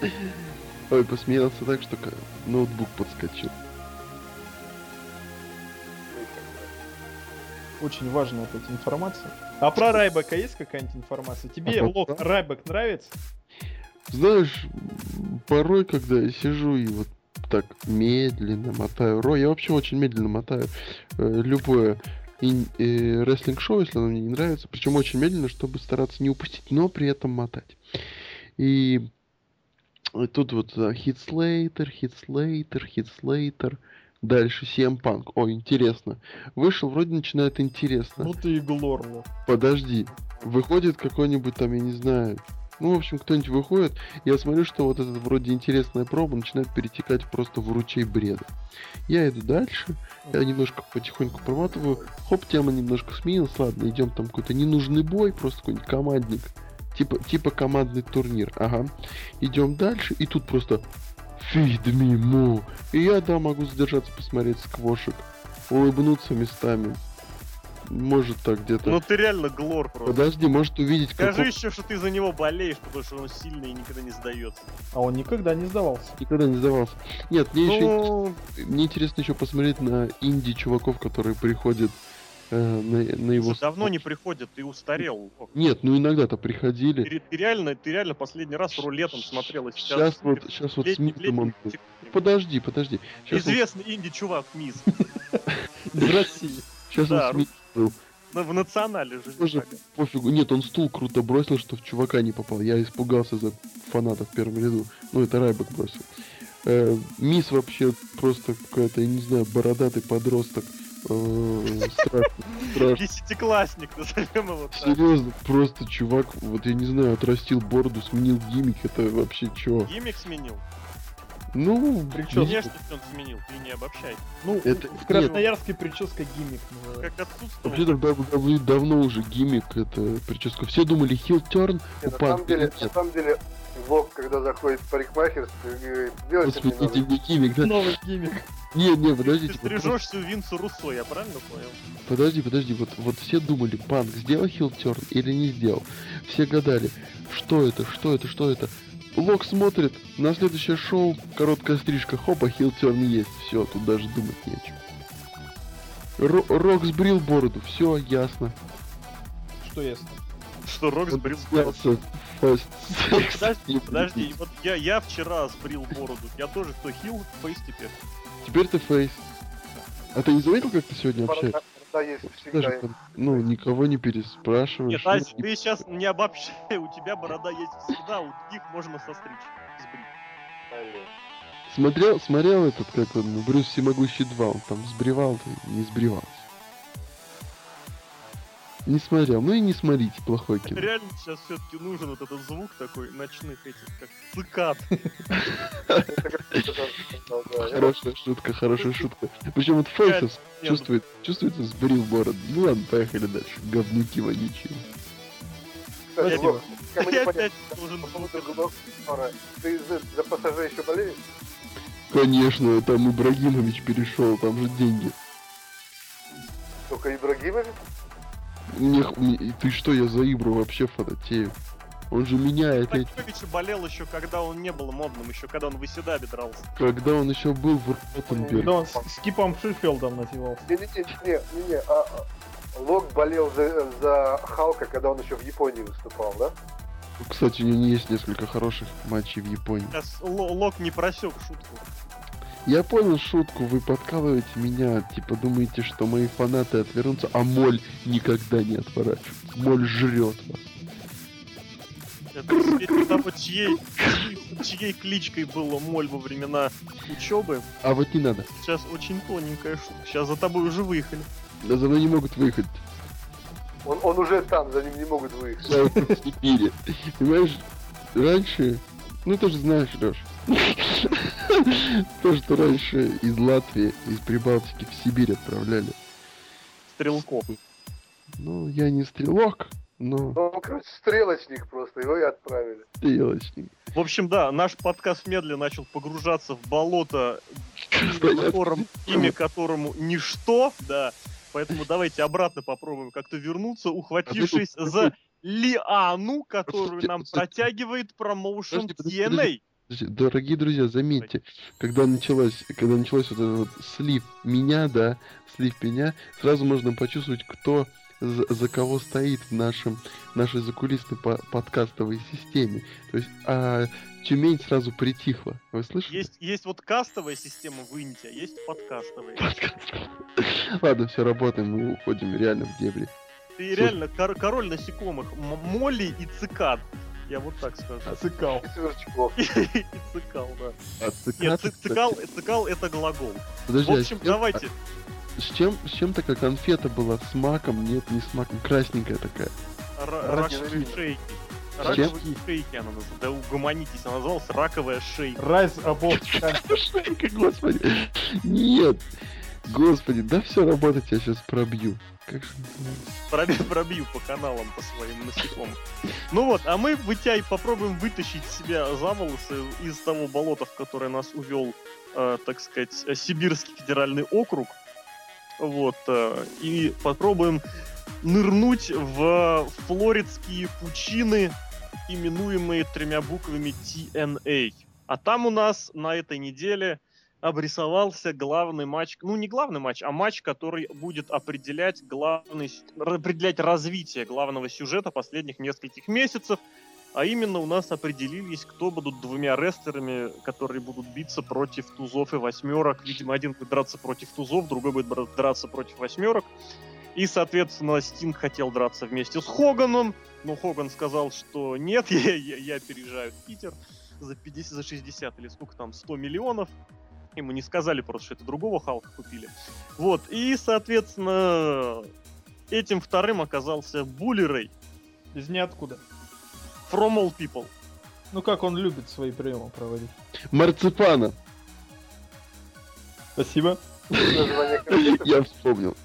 Ой, посмеялся так, что ноутбук подскочил. Очень важная эта информация. А про Райбека есть какая-нибудь информация? Тебе, А Лок? Райбек нравится? Знаешь, порой, когда я сижу и вот так медленно мотаю Ро, я вообще очень медленно мотаю э, любое э, рестлинг-шоу, если оно мне не нравится, причем очень медленно, чтобы стараться не упустить, но при этом мотать. И э, тут вот Хит Слейтер, Хит Слейтер, Хит Слейтер, дальше CM Punk. О, интересно. Вышел, вроде начинает интересно. Ну ты и Глор, Лок. Подожди. Выходит какой-нибудь там, я не знаю, Ну, в общем, кто-нибудь выходит, я смотрю, что вот эта вроде интересная проба начинает перетекать просто в ручей бреда. Я иду дальше, я немножко потихоньку проматываю, хоп, тема немножко сменилась, ладно, идем там какой-то ненужный бой, просто какой-нибудь командник, типа, типа командный турнир, ага. Идем дальше, и тут просто feed me more. И я, да, могу задержаться, посмотреть сквошек, улыбнуться местами. Может так где-то. Ну ты реально глор просто. Подожди, может увидеть Скажи какого- еще, что ты за него болеешь, потому что он сильный и никогда не сдается. А он никогда не сдавался. Никогда не сдавался. Нет, мне еще Ну, мне интересно еще посмотреть на инди чуваков, которые приходят э, на, на его. уже давно не приходят, ты устарел. Нет, ну иногда-то приходили. Ты, ты реально, ты реально последний раз рулетом смотрел, и сейчас... Сейчас вот, сейчас вот с летний- Митом он. летний- Подожди, подожди. Сейчас Известный инди-чувак Мисс. Из России. сейчас да, он с был. На- В национале же. Тоже пофигу. Нет, он стул круто бросил, что в чувака не попал. Я испугался за фаната в первом ряду. Ну, это Райбек бросил. Э, Мисс вообще просто какая-то, я не знаю, бородатый подросток. Э. Десятиклассник, назовем его так. Серьезно, просто чувак, вот я не знаю, отрастил бороду, сменил гиммик, это вообще чё? Гиммик сменил. Ну, видишь, Внешность он сменил, ты не обобщай. Ну, Это- в Красноярске прическа гиммик называется. Как отсутствовал. вообще-то в WWE давно уже гиммик, это прическа. Все думали, хил терн у на Панка. самом деле, на Нет, самом деле, Лок, когда заходит в парикмахерскую, говорит, делайте мне посмотрите новый мне гиммик, да? Новый гиммик. Не, не, Ты подождите, вот стрижешься у Винса Руссо, я правильно понял? Подожди, подожди, вот, вот все думали, Панк сделал хилтерн или не сделал. Все гадали, что это, что это, что это. Лок смотрит, на следующее шоу, короткая стрижка, хопа, хилтерн есть. Все, тут даже думать не о чем. Ро- Рок сбрил бороду, все ясно. Что ясно? Что Рок сбрил Sex. Подожди, подожди, вот я, я вчера сбрил бороду, я тоже кто хил, фейс теперь. Теперь ты фейс. А ты не заметил, как ты сегодня общаешься? Да, есть всегда. Даже, ну, никого не переспрашиваешь. Нет, ну, Ась, ты сейчас не обобщай, у тебя борода есть всегда, у других можно состричь, сбрить. Смотрел, смотрел этот, как он, Брюс Всемогущий 2, он там сбривал, не сбривался. Не смотрел, ну и не смотрите, плохой кино. Реально сейчас все-таки нужен вот этот звук такой ночных этих, как цикад. Хорошая шутка, хорошая шутка. Причем вот Фейсов чувствует, чувствуется, сбрил бороду. Ну ладно, поехали дальше. Говнюки вонючие. Кстати, Я опять должен Ты за пассажира еще болеешь? Конечно, там Ибрагимович перешел, там же деньги. Только Ибрагимович? Мне мне- ты что, я за Ибру вообще фанатею. Он же меняет эти... Ибрагимович болел еще, когда он не был модным, еще когда он в Исидаби дрался. Когда он еще был в Ротенберге. Когда он с, с Кипом Шифелдом нативался. Не-не-не, а, а, Лок болел за, за Халка, когда он еще в Японии выступал, да? Кстати, у него есть несколько хороших матчей в Японии. Сейчас Ло- Лок не просек шутку. Я понял шутку, вы подкалываете меня, типа думаете, что мои фанаты отвернутся, а Моль никогда не отворачивается. Моль жрет вас. Это того, чьей, чьей, кличкой было Моль во времена учебы. А вот не надо. Сейчас очень тоненькая шутка. Сейчас за тобой уже выехали. Да за мной не могут выехать. Он, он уже там, за ним не могут выехать. Сибири. Понимаешь, раньше... Ну ты же знаешь, Леш. То, что раньше из Латвии, из Прибалтики в Сибирь отправляли. Стрелков. Ну, я не стрелок, но Ну, короче, стрелочник просто, его и отправили. стрелочник. В общем, да, наш подкаст медленно начал погружаться в болото, имя которым- имя которому ничто, да. Поэтому давайте обратно попробуем как-то вернуться, ухватившись за лиану, которую нам протягивает промоушен TNA. Дорогие друзья, заметьте, когда началось, когда началось вот этот вот слив меня, да, слив меня, сразу можно почувствовать, кто за, за кого стоит в нашем нашей закулисной по- подкастовой системе. То есть, а Тюмень сразу притихла. Вы слышите? Есть, есть вот кастовая система в Индии, а есть подкастовая. Ладно, все, работаем, мы уходим реально в дебри. Ты реально кор- король насекомых. Молли и цикад. Я вот так скажу. Цикал. Сверчков. Цикал, да. Нет, цикал, цикал это глагол. Подожди, В а общем, давайте. а с чем, с чем такая конфета была? С маком? Нет, не с маком. Красненькая такая. Р- Ради рожки, зрения. шейки. Раковые шейки она называлась. Да угомонитесь, она называлась раковая шейка. Above cancer. Шейка, господи. Нет. Господи, да все работать, я сейчас пробью. Как же? Пробью, пробью по каналам по своим насекомым. Ну вот, а мы вытяй, попробуем вытащить себя за волосы из того болота, в которое нас увел, э, так сказать, э, Сибирский федеральный округ. Вот, э, и попробуем нырнуть в флоридские пучины, именуемые тремя буквами TNA. А там у нас на этой неделе обрисовался главный матч, ну не главный матч, а матч, который будет определять главный, определять развитие главного сюжета последних нескольких месяцев. А именно у нас определились, кто будут двумя рестлерами, которые будут биться против тузов и восьмерок. Видимо, один будет драться против тузов, другой будет драться против восьмерок. И, соответственно, Стинг хотел драться вместе с Хоганом, но Хоган сказал, что нет, я, я, я опережаю Питер за 50, за 60 или сколько там, 100 миллионов. Ему не сказали просто, что это другого Халка купили. Вот, и, соответственно, этим вторым оказался Булли Рэй. Из ниоткуда. From all people. Ну как он любит свои приемы проводить. Марципана. Спасибо. Я вспомнил.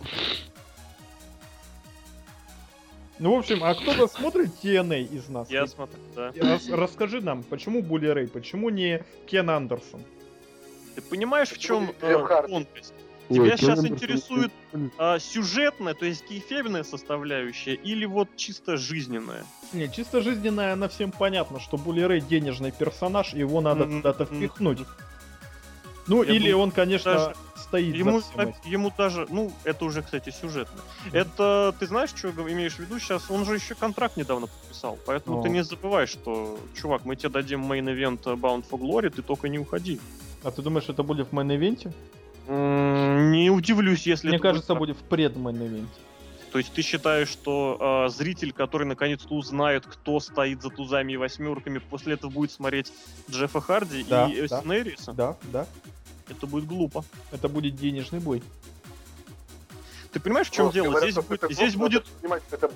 Ну, в общем, а кто-то смотрит TNA из нас? Я смотрю, да. Расскажи нам, почему Булли Рэй, почему не Кен Андерсон? Ты понимаешь, в чем Харди. тонкость? Ой, Тебя Кен сейчас интересует а, сюжетная, то есть кейфебная составляющая, или вот чисто жизненная? Не, чисто жизненная, она всем понятно, что Булли Рэй денежный персонаж, его надо Мгм, куда-то впихнуть. Ну, Я или думаю, он, конечно, даже стоит Ему, за всем этим. ему даже, ну, это уже, кстати, сюжетно. Это, ты знаешь, что имеешь в виду сейчас? Он же еще контракт недавно подписал, поэтому О. ты не забывай, что, чувак, мы тебе дадим main event Bound for Glory, ты только не уходи. А ты думаешь, это будет в main event е? Не удивлюсь, если Мне это кажется, будет будет в пред- main event е. То есть ты считаешь, что а, зритель, который наконец-то узнает, кто стоит за тузами и восьмерками, после этого будет смотреть Джеффа Харди Да, и да. Остина Эриса? Да, да. Это будет глупо. Это будет денежный бой. Ты понимаешь, в чем Вот, дело? говорят, Здесь, будет, здесь глупо, будет, это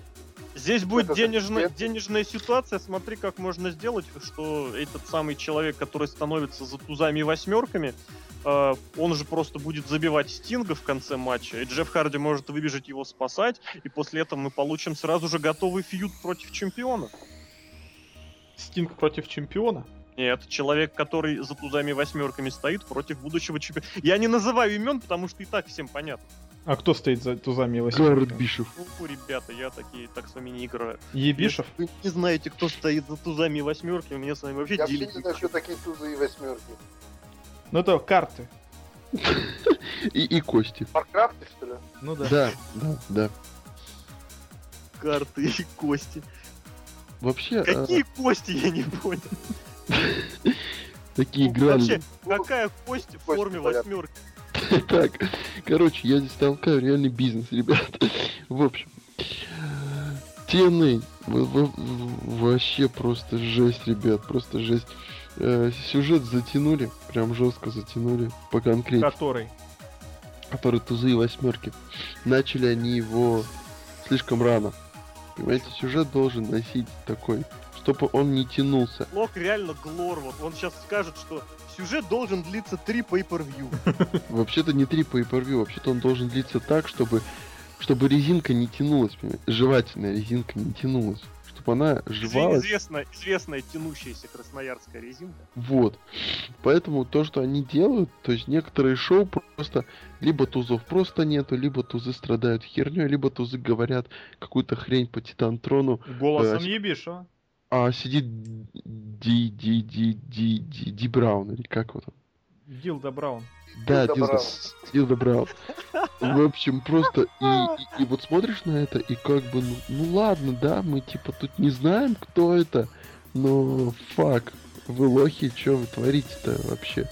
здесь будет это денежная, денежная ситуация. Смотри, как можно сделать, что этот самый человек, который становится за тузами и восьмерками, э, он же просто будет забивать Стинга в конце матча, и Джефф Харди может выбежать его спасать, и после этого мы получим сразу же готовый фьюд против чемпиона. Стинг против чемпиона. Нет, человек, который за тузами и восьмерками стоит против будущего чемпиона. Я не называю имен, потому что и так всем понятно. А кто стоит за тузами и Гаррет? Бишев. Ну, ребята, я такие так с вами не играю. Ебишев? Вы не знаете, кто стоит за тузами и восьмерками, мне с вами вообще Я вообще не знаю, что такие тузы и восьмерки. Ну это карты. И, и Кости. Варкрафты, что ли? Ну да. Да, да, да. Карты и кости. Вообще, а, Какие кости, я не понял. такие Ну, играли. Вообще, какая кость в Кости, форме понятно. восьмерки? Так, короче, я здесь толкаю реальный бизнес, ребят. В общем, TNA. в- Вообще просто жесть, ребят, просто жесть. Э, Сюжет затянули, прям жестко затянули, по конкретике, Который. который тузы и восьмерки. Начали они его слишком рано. Понимаете, сюжет должен носить такой, чтобы он не тянулся. Лок реально глор. Вот он сейчас скажет, что сюжет должен длиться три pay-per-view. Вообще-то не три по per вообще-то он должен длиться так, чтобы, чтобы резинка не тянулась, понимаете? Жевательная резинка не тянулась. Чтобы она жевалась. Известная, известная тянущаяся красноярская резинка. Вот. Поэтому то, что они делают, то есть некоторые шоу просто либо тузов просто нету, либо тузы страдают херней, либо тузы говорят какую-то хрень по Титантрону, Голосом Да. Ебишева. а сидит Ди Ди Ди Ди Ди Ди Браун или как его там? Дилда Браун. Да, Дилда Дилда Браун. В общем, просто и, и- и вот смотришь на это, и как бы, ну, ну ладно, да, мы типа тут не знаем, кто это, но фак, вы лохи, что вы творите-то вообще?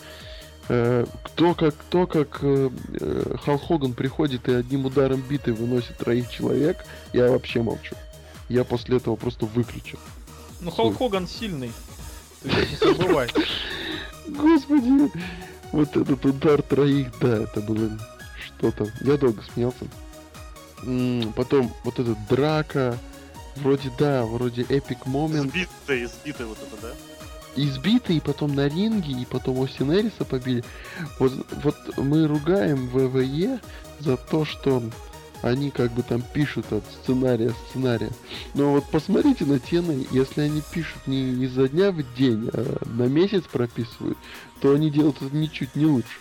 Э, кто как, кто как э, э, Хал Хоган приходит и одним ударом биты выносит троих человек, я вообще молчу. Я после этого просто выключу. Ну, Халк Хоган сильный. Ты не забывай. Господи, вот этот удар троих, да, это было что-то. Я долго смеялся. Потом вот эта драка, Вроде да, вроде эпик момент. Сбитый, сбитый вот это, да? избиты, и потом на ринге, и потом Остин Эриса побили. Вот, вот мы ругаем ВВЕ за то, что они как бы там пишут от сценария сценария. Но вот посмотрите на тены, если они пишут не изо дня в день, а на месяц прописывают, то они делают это ничуть не лучше.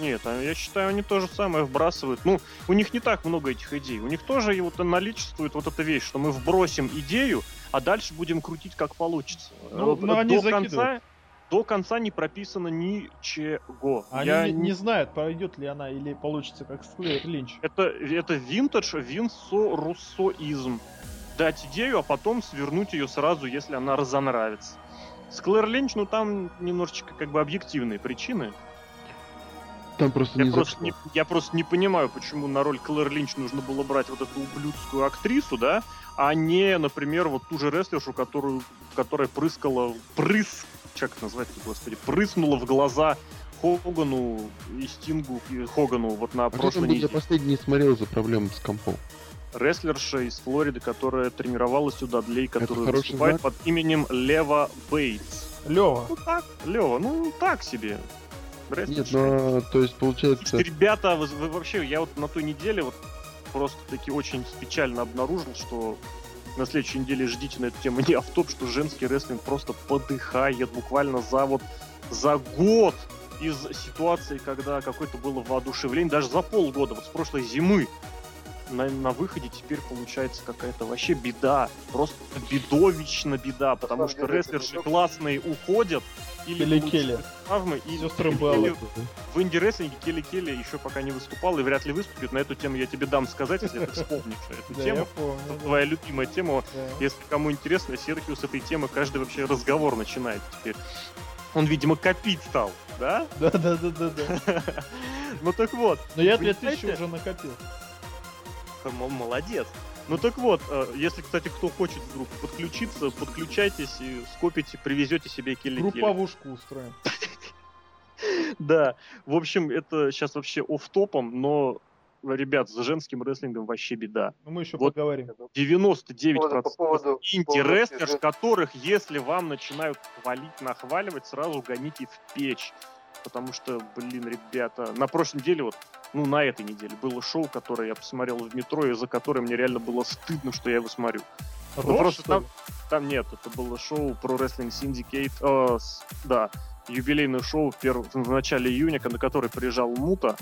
Нет, а я считаю, они то же самое вбрасывают. Ну, у них не так много этих идей. У них тоже и вот наличествует вот эта вещь, что мы вбросим идею, а дальше будем крутить как получится. Ну, Э, ну, они до закидывают. До конца не прописано ничего. Они Я не, не знают, пройдет ли она или получится как Склейр Линч. Это, это винтаж, винсо, руссоизм. Дать идею, а потом свернуть ее сразу, если она разонравится. С Клэр Линч, ну там немножечко как бы объективные причины. Там просто Я не просто зашло. не, я просто не понимаю, почему на роль Клэр Линч нужно было брать вот эту ублюдскую актрису, да, а не, например, вот ту же рестлершу, которую, которая прыскала, прыс, как это назвать, господи, прыснула в глаза Хогану и Стингу, и Хогану вот на А прошлой был? Я неделе. последний не смотрел за проблемами с компом. Рестлерша из Флориды, которая тренировалась у Дадлей, которая выступает знак? под именем Лева Бейтс. Лева, Ну так, Лева, ну так себе. Нет, Рестлерша. ну, то есть получается... Ребята, вы, вы вообще, я вот на той неделе вот просто таки очень печально обнаружил, что на следующей неделе ждите на эту тему. Не автоп, что женский рестлинг просто подыхает буквально за вот за год из ситуации, когда какое-то было воодушевление, даже за полгода, вот с прошлой зимы, на, на выходе теперь получается какая-то вообще беда. Просто бедовищно беда, потому что рестлерши то, классные уходят или Келли получают Келли. травмы, и Сестры Келли Беллы. в инди-рестлинге Келли Келли еще пока не выступал и вряд ли выступит. На эту тему я тебе дам сказать, если ты вспомнишь эту тему. Это твоя любимая тема. Если кому интересно, Серхио с этой темы каждый вообще разговор начинает теперь. Он, видимо, копить стал, да? Да, да, да, да, да. Ну так вот, Но я Вы 2000 знаете- уже накопил. Молодец. Ну так вот, э, если, кстати, кто хочет вдруг подключиться, подключайтесь и скопите, привезете себе Келли. Групповушку устроим. Да, в общем, это сейчас вообще оф топом но, ребят, с женским рестлингом вообще беда. Ну, мы еще Вот. поговорим. 99% По поводу- инди-рестлерш, поводу- которых, если вам начинают хвалить, нахваливать, сразу гоните в печь. Потому что, блин, ребята, на прошлой неделе, вот, ну, на этой неделе было шоу, которое я посмотрел в метро, и за которое мне реально было стыдно, что я его смотрю. Ну, Рос, просто там, там нет, это было шоу про Wrestling Syndicate, э, с- да, юбилейное шоу перв- в начале июня, на который приезжал Мута.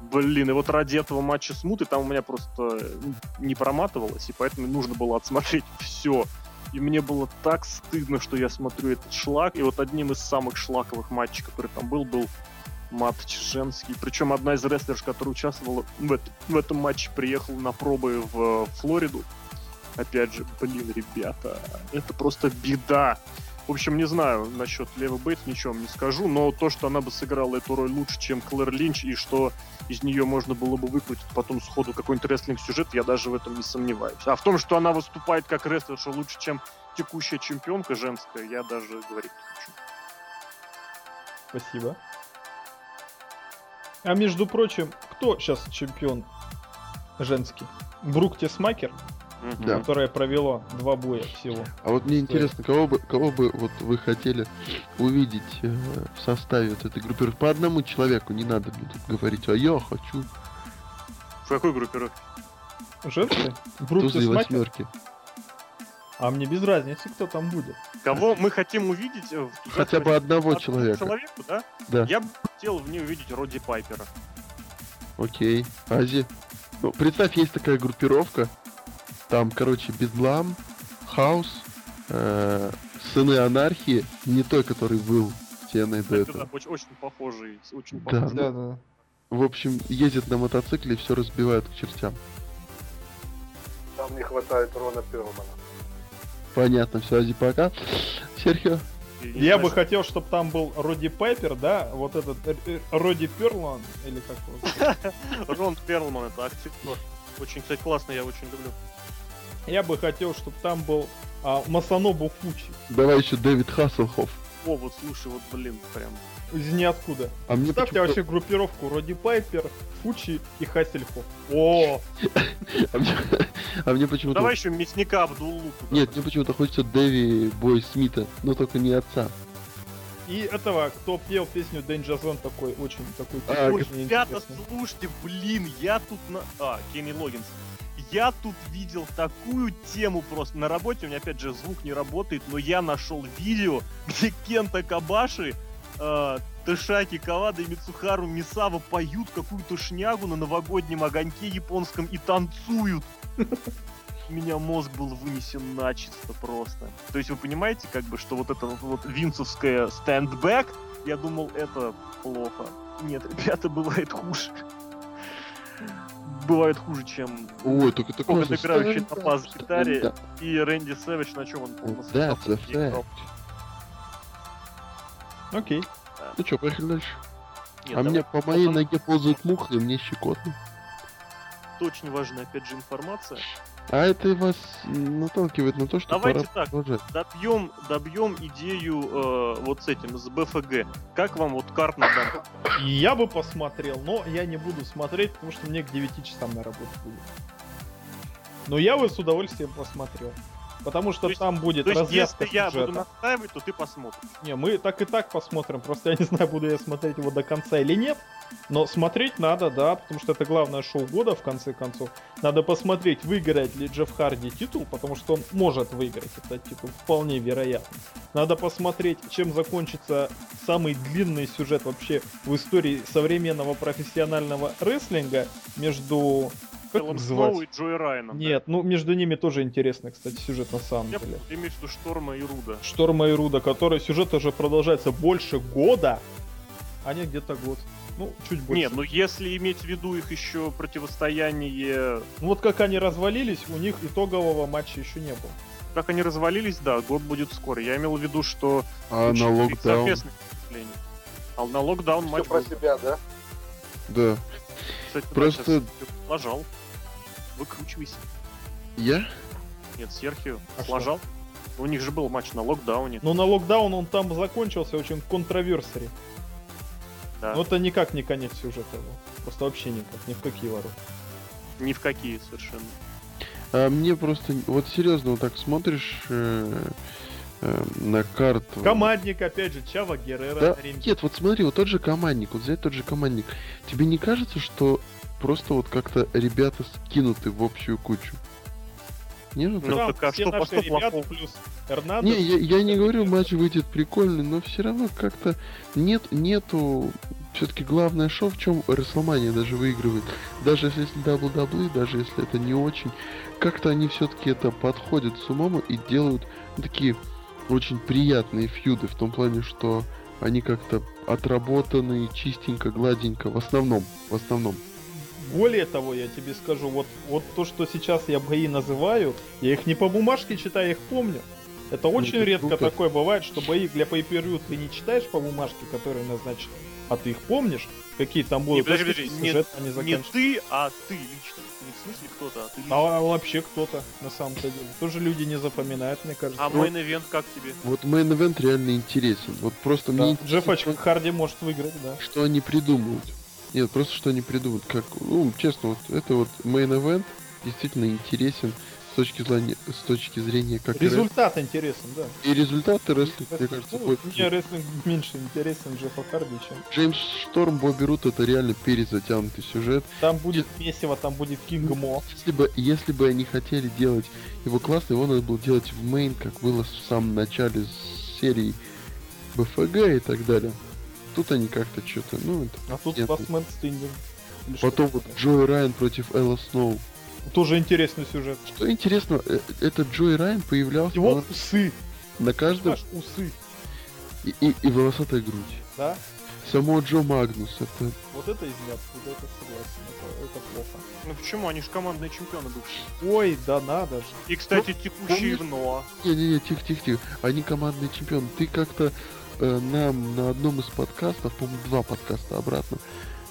Блин, и вот ради этого матча с Мутой там у меня просто э, не проматывалось, и поэтому нужно было отсмотреть все. И мне было так стыдно, что я смотрю этот шлак. И вот одним из самых шлаковых матчей, который там был, был матч женский. Причем одна из рестлерш, которая участвовала в, эт- в этом матче, приехала на пробы в э, Флориду. Опять же, блин, ребята, это просто беда. В общем, не знаю насчет Левы Бейтс, ничего не скажу, но то, что она бы сыграла эту роль лучше, чем Клэр Линч, и что из нее можно было бы выкрутить потом сходу какой-нибудь рестлинг-сюжет, я даже в этом не сомневаюсь. А в том, что она выступает как рестлерша лучше, чем текущая чемпионка женская, я даже говорить не хочу. Спасибо. А между прочим, кто сейчас чемпион женский? Брук Тесмакер. Да. которая провела два боя всего. А вот мне интересно, кого бы, кого бы вот вы хотели увидеть э, в составе вот этой группы? По одному человеку не надо мне тут говорить, а я хочу В какой группировке? Женской? Брук тузы и Тесмакер? восьмерки. А мне без разницы, кто там будет. Кого мы хотим увидеть? э, в- Хотя бы одного одному человека. человеку, да? Да. Я бы хотел в ней увидеть Роди Пайпера. Окей. Ази. Ну, представь, есть такая группировка. Там, короче, Бедлам, Хаус, э, Сыны Анархии, не той, который был стеной до да, этого. очень, очень похожий, очень Да. похожий. Да, да. В общем, ездят на мотоцикле и все разбивают к чертям. Там не хватает Рона Перлмана. Понятно, все, Ази, пока. Серхио? Я бы хотел, чтобы там был Роди Пайпер, да, вот этот э, э, Роди Перлан, или как его? Рон Перлман это актер. Очень, кстати, классно, я очень люблю. Я бы хотел, чтобы там был а, Масанобу Фучи. Давай еще Дэвид Хасселхоф. О, вот слушай, вот, блин, прям. Из ниоткуда. А мне Ставьте вообще группировку Роди Пайпер, Фучи и Хассельхоф. О, а мне- а мне почему-то... Давай еще мясника Абдуллу. Нет, мне почему-то хочется Дэви Бой Смита, но только не отца. и этого, кто пел песню Danger Zone, такой очень такой А, очень ребята, слушайте, блин, я тут на... А, Кенни Логинс. Я тут видел такую тему просто. На работе у меня, опять же, звук не работает, но я нашел видео, где Кента Кабаши, э, Тышаки Кавада и Мицухару Мисава поют какую-то шнягу на новогоднем огоньке японском и танцуют. У меня мозг был вынесен начисто просто. То есть вы понимаете, как бы, что вот это вот, винцевское стендбэк, я думал, это плохо. Нет, ребята, бывает хуже. Бывает хуже, чем Ой, только это играющий на бас-гитаре. Да, и Рэнди Сэвидж, на чем он полностью That's Окей. Ну чё, поехали дальше. Нет, а давай, мне по моей потом- ноге ползают мухи, и мне щекотно. Это очень важная, опять же, информация. А это вас наталкивает на то, что Давайте пора так. продолжать. Добьем, добьем идею э, вот с этим, с БФГ. Как вам вот карт на данный И Я бы посмотрел, но я не буду смотреть, потому что мне к 9 часам на работу будет. Но я бы с удовольствием посмотрел. Потому что То есть- там будет То есть, развязка если я буду сюжета. настаивать, то ты посмотришь. Не, мы так и так посмотрим. Просто я не знаю, буду я смотреть его до конца или нет. Но смотреть надо, да, потому что это главное шоу года, в конце концов. Надо посмотреть, выиграет ли Джефф Харди титул, потому что он может выиграть этот титул, вполне вероятно. Надо посмотреть, чем закончится самый длинный сюжет вообще в истории современного профессионального рестлинга между... Их Сноу и Джой Райаном. Нет, ну между ними тоже интересный, кстати, сюжет на самом Я деле. имею в виду Шторма и Руда. Шторма и Руда, который сюжет уже продолжается больше года, а не где-то год. Ну, чуть больше. Нет, ну если иметь в виду их еще противостояние... Ну вот как они развалились, у них итогового матча еще не было. Как они развалились, да, год будет скоро. Я имел в виду, что... А на локдаун? А на локдаун Все матч про был. себя, да? Да. Кстати, да, Просто- Лажал. Выкручивайся. Я? Нет, Серхио. А что? Лажал. У них же был матч на локдауне. Но на локдаун он там закончился очень контроверсери. Да. Но это никак не конец сюжета был. Просто вообще никак, ни в какие ворота. Ни в какие совершенно. А мне просто... Вот серьезно, вот так смотришь э, э, на карту... Командник, опять же, Чава Геррера Да, нет, вот смотри, вот тот же командник, вот взять тот же командник. Тебе не кажется, что просто вот как-то ребята скинуты в общую кучу? Не, ну, Ну, Там так а все что, наши что ребята плохого? плюс Эрнандес. Не, я, я не говорю, матч выйдет прикольный, но все равно как-то нет, нету. Все-таки главное шоу, в чем WrestleMania даже выигрывает. Даже если WWE, даже если это не очень, как-то они все-таки это подходят с умом и делают такие очень приятные feud ы в том плане, что они как-то отработаны чистенько, гладенько, в основном, в основном. Более того, я тебе скажу, вот, вот то, что сейчас я бои называю, я их не по бумажке читаю, я их помню. Это очень это редко круто. такое бывает, что бои для pay per ты не читаешь по бумажке, которые назначены, а ты их помнишь, какие там будут подожди, точки, подожди, не- Не ты, а ты лично. Смысле кто-то, а ты. А вообще кто-то, на самом-то деле. Тоже люди не запоминают, мне кажется. А main event как тебе? Вот main event реально интересен. Вот просто Да, мне Джефф интересно, Оч- Харди может выиграть, да. что они придумают. Нет, просто что они придумают. Как, ну, честно, вот это вот main event действительно интересен точки зрения, с точки зрения как Результат интересен, да. и результаты рестлинг, мне Рестлинг- кажется, ну, больше. Мне рестлинг меньше интересен Джеффа Харди, чем... Джеймс Шторм, Бобби Рут это реально перезатянутый сюжет. Там будет месиво, там будет Кинг Мо. Если бы, если бы они хотели делать его классно, его надо было делать в main, как было в самом начале серии БФГ и так далее. Тут они как-то что-то, ну, это... А тут. Ластмен Потом вот Джой Райан против Элла Сноу. Тоже интересный сюжет. Что интересно, э, этот Джой Райан появлялся Его на- усы, на каждом знаешь, усы, и, и, и волосатая грудь. да? Само Джо Магнус, это... Вот это из ниоткуда, это согласен, это, это плохо. Ну почему? Они же командные чемпионы бывшие. Ой, да надо же. И, кстати, текущие помнишь- в НОА. Не-не-не, тихо-тихо-тихо. Они командные чемпионы. Ты как-то э, нам на одном из подкастов, по-моему, два подкаста обратно,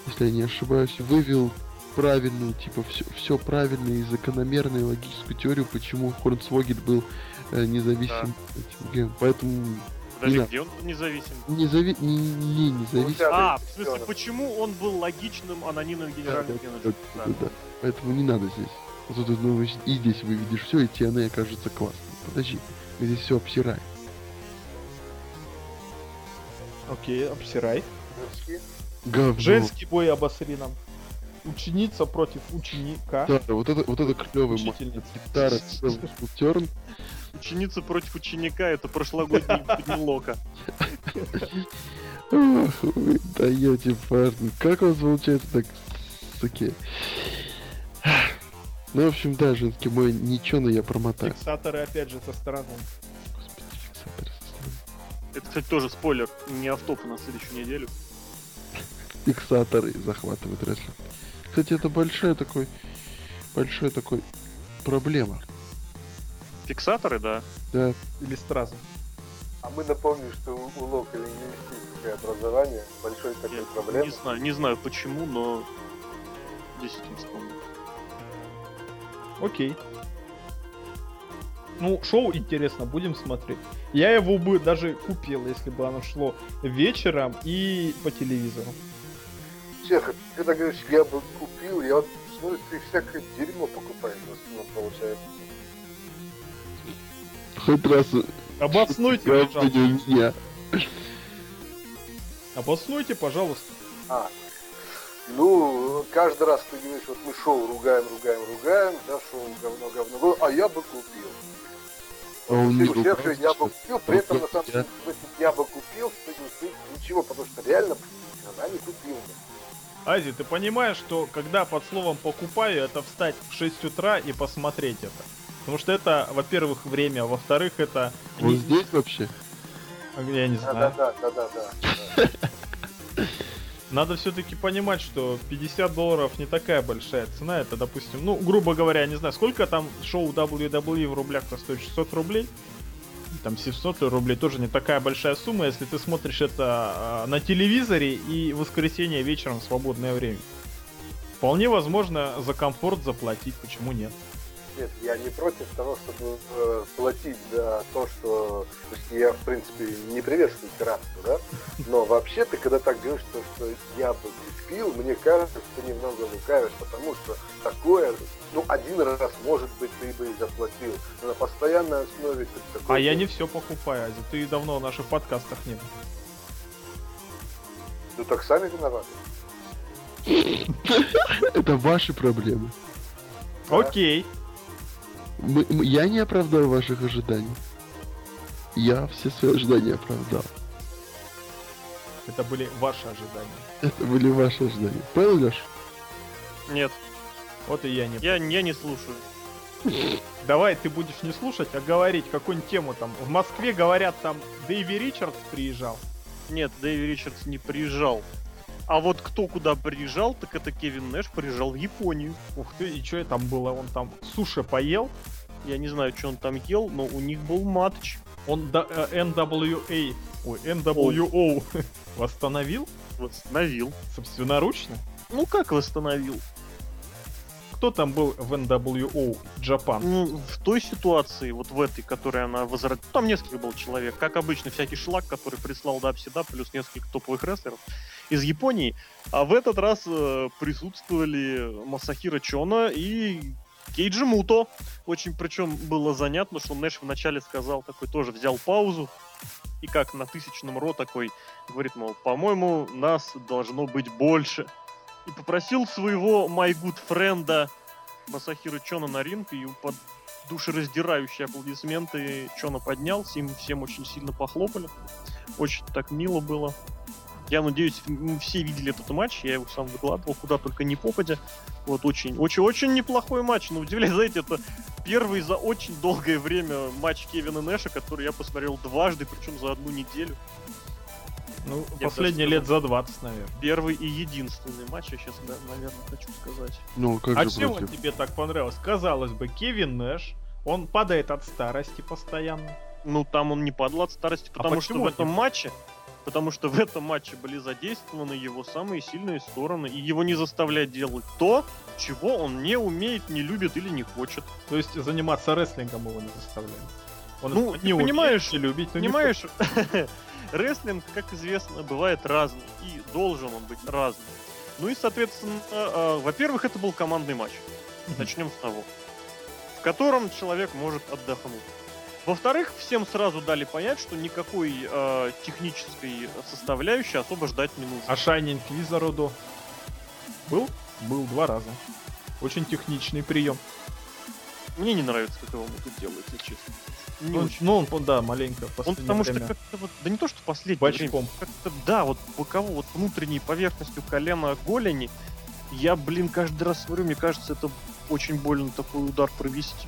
если я не ошибаюсь, вывел правильную, типа, все, все правильно и закономерную логическую теорию, почему Хорнсвогет был э, этим геем. Поэтому Подожди, Не где он независим? Не, зави... не, не, не зависит. Да, А, да, в смысле, да. почему он был логичным анонимным генеральным Да, менеджером? да, Да. да. Поэтому не надо здесь. Вот тут, ну, и здесь выведешь все, и TNA окажется классным. Подожди, мы здесь все обсираем. Окей, обсирай. Мужские. Говно. Женский бой обосри нам. Ученица против ученика. Да, вот это, вот это клевый. Гитара, терн. Ученица против ученика это прошлогодний Пенелока. Ох, вы даете парни. Как у вас получается так, суки? Ну, в общем, да, женский мой ничего, но я промотаю. Фиксаторы опять же со стороны. Господи, фиксаторы со стороны. Это, кстати, тоже спойлер, не автоп на следующую неделю. Фиксаторы захватывают рестлинг. Кстати, это большая такой, большая такой проблема. Фиксаторы, да. Да, Или сразу. А мы напомним, что у, у Лока лингвистическое образование, большой такой Я проблемы. не знаю, не знаю почему, но действительно вспомнил. Окей. Ну, шоу интересно, будем смотреть. Я его бы даже купил, если бы оно шло вечером и по телевизору. Чеха, ты говоришь, я бы купил, я вот смотрю, ты всякое дерьмо покупаешь в основном, получается. хоть раз Обоснуйте, пожалуйста. меня. Обоснуйте, пожалуйста. А, ну, каждый раз ты говоришь, вот мы шоу ругаем, ругаем, ругаем, да, шоу говно, говно, говно, а я бы купил. А он Все, не ругался, что я бы что купил, при этом, на самом деле, я бы купил, ты ничего, потому что реально она не купил. Ази, ты понимаешь, что когда под словом покупаю, это встать в 6 утра и посмотреть это. Потому что это, во-первых, время, а во-вторых, это... Он не- здесь вообще? Я не знаю. да, да, да, да, да. Надо все-таки понимать, что 50 долларов не такая большая цена. Это, допустим, ну, грубо говоря, не знаю, сколько там шоу WWE в рублях-то стоит? 600 рублей? Там 700 рублей тоже не такая большая сумма, если ты смотришь это а, на телевизоре и в воскресенье вечером в свободное время. Вполне возможно за комфорт заплатить, почему нет? Нет, я не против того, чтобы э, платить за то, что... То есть я, в принципе, не приветствую пиратство, да? Но вообще ты, когда так говоришь, что, что я бы купил, мне кажется, что ты немного лукавишь, потому что такое, ну, один раз, может быть, ты бы и заплатил. Но на постоянной основе ты такой... А я не все покупаю, Ази. Ты давно в наших подкастах не был. Ну, так сами виноваты. Это ваши проблемы. Окей. Мы- мы- я не оправдал ваших ожиданий. Я все свои ожидания оправдал. Это были ваши ожидания. Это были ваши ожидания. Понял, Леш? Нет, Вот и я не я, я не слушаю. Давай ты будешь не слушать, а говорить какую-нибудь тему там. В Москве говорят там Дэйви Ричардс приезжал. Нет, Дэйви Ричардс не приезжал. А вот кто куда приезжал, так это Кевин Нэш приезжал в Японию. Ух ты, и что там было? Он там суши поел. Я не знаю, что он там ел, но у них был матч. Он до- э, NWA, ой, NWO восстановил Восстановил. собственноручно. Ну как восстановил? Кто там был в NWO Japan? Ну, в той ситуации, вот в этой, которой она возродила... Там несколько было человек. Как обычно, всякий шлак, который прислал Дапсида, плюс несколько топовых рестлеров из Японии. А в этот раз э, присутствовали Масахира Чона и Кейджи Муто. Очень причем было занятно, что Нэш вначале сказал, такой тоже взял паузу. И как на тысячном ро такой говорит, мол, по-моему, нас должно быть больше. И попросил своего My Good Friend Масахира Чона на ринг, и под душераздирающие аплодисменты Чона поднялся, им всем очень сильно похлопали. Очень так мило было. Я надеюсь, все видели этот матч, я его сам выкладывал, куда только не попадя. Вот очень, очень, очень неплохой матч. Но удивляюсь, знаете, это первый за очень долгое время матч Кевина Нэша, который я посмотрел дважды, причем за одну неделю. Ну, Я последние даже лет за 20, наверное. Первый и единственный матч, я сейчас, наверное, хочу сказать. Ну, как А же чего против? тебе так понравилось? Казалось бы, Кевин Нэш, он падает от старости постоянно. Ну, там он не падал от старости, А потому что почему в этом не- матче, потому что в этом матче были задействованы его самые сильные стороны, и его не заставлять делать то, чего он не умеет, не любит или не хочет. То есть заниматься рестлингом его не заставляют. Он Ну, не ты умеет понимаешь, и любить, но не Понимаешь, рестлинг, как известно, бывает разный. И должен он быть разным. Ну и, соответственно, э, во-первых, это был командный матч. Начнем с того. В котором человек может отдохнуть. Во-вторых, всем сразу дали понять, что никакой э, технической составляющей особо ждать не нужно. А Шайнинг Визароду был? Был два раза. Очень техничный прием. Мне не нравится, как его тут делают, если честно. Не Ну, очень. ну, он, да, маленько в Он потому что время. как-то вот, да не то, что последний Бочком. как-то, да, вот боково, вот внутренней поверхностью колена голени, я, блин, каждый раз смотрю, мне кажется, это очень больно такой удар провести.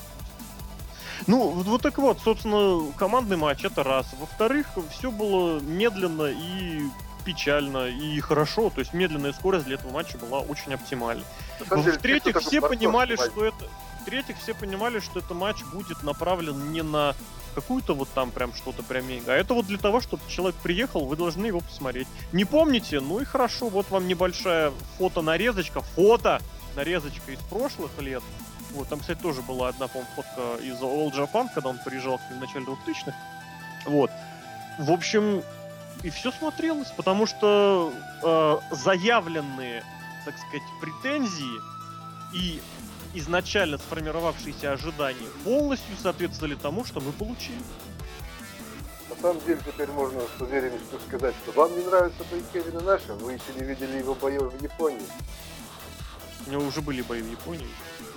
Ну, вот, вот так вот, собственно, командный матч это раз. Во-вторых, все было медленно и печально, и хорошо. То есть медленная скорость для этого матча была очень оптимальна. Самом деле, В-третьих, все понимали, что это... В-третьих, все понимали, что это матч будет направлен не на какую-то вот там прям что-то прям мега, а это вот для того, чтобы человек приехал, вы должны его посмотреть. Не помните? Ну и хорошо, вот вам небольшая фото-нарезочка, фото нарезочка из прошлых лет. Вот, там, кстати, тоже была одна, по фотка из All Japan, когда он приезжал в начале 2000-х. Вот. В общем, и все смотрелось, потому что э, заявленные, так сказать, претензии и изначально сформировавшиеся ожидания полностью соответствовали тому, что мы получили. На самом деле теперь можно с уверенностью сказать, что вам не нравятся бои Кевина Наша, вы еще не видели его боев в Японии. У него уже были бои в Японии,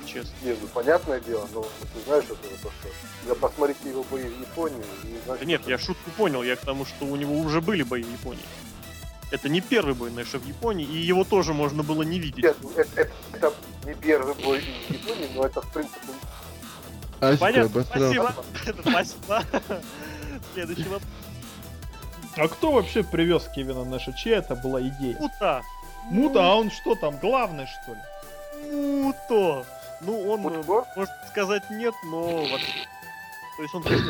честно. Нет, ну понятное дело, но ты знаешь, это то, что да посмотрите его бои в Японии и Да значит, нет, я шутку понял, я к тому, что у него уже были бои в Японии. Это не первый бой Нэша в Японии, и его тоже можно было не видеть. Нет, ну, это, это- это не первый бой в Японии, но это в принципе Асика Понятно, обосрался. спасибо. Спасибо. Следующий вопрос. А кто вообще привез Кевина Нэша? Чья это была идея? Мута. Мута, а он что там, главный что ли? Муто. Ну, он, э, Мутко? может сказать, нет, но вообще... То есть он просто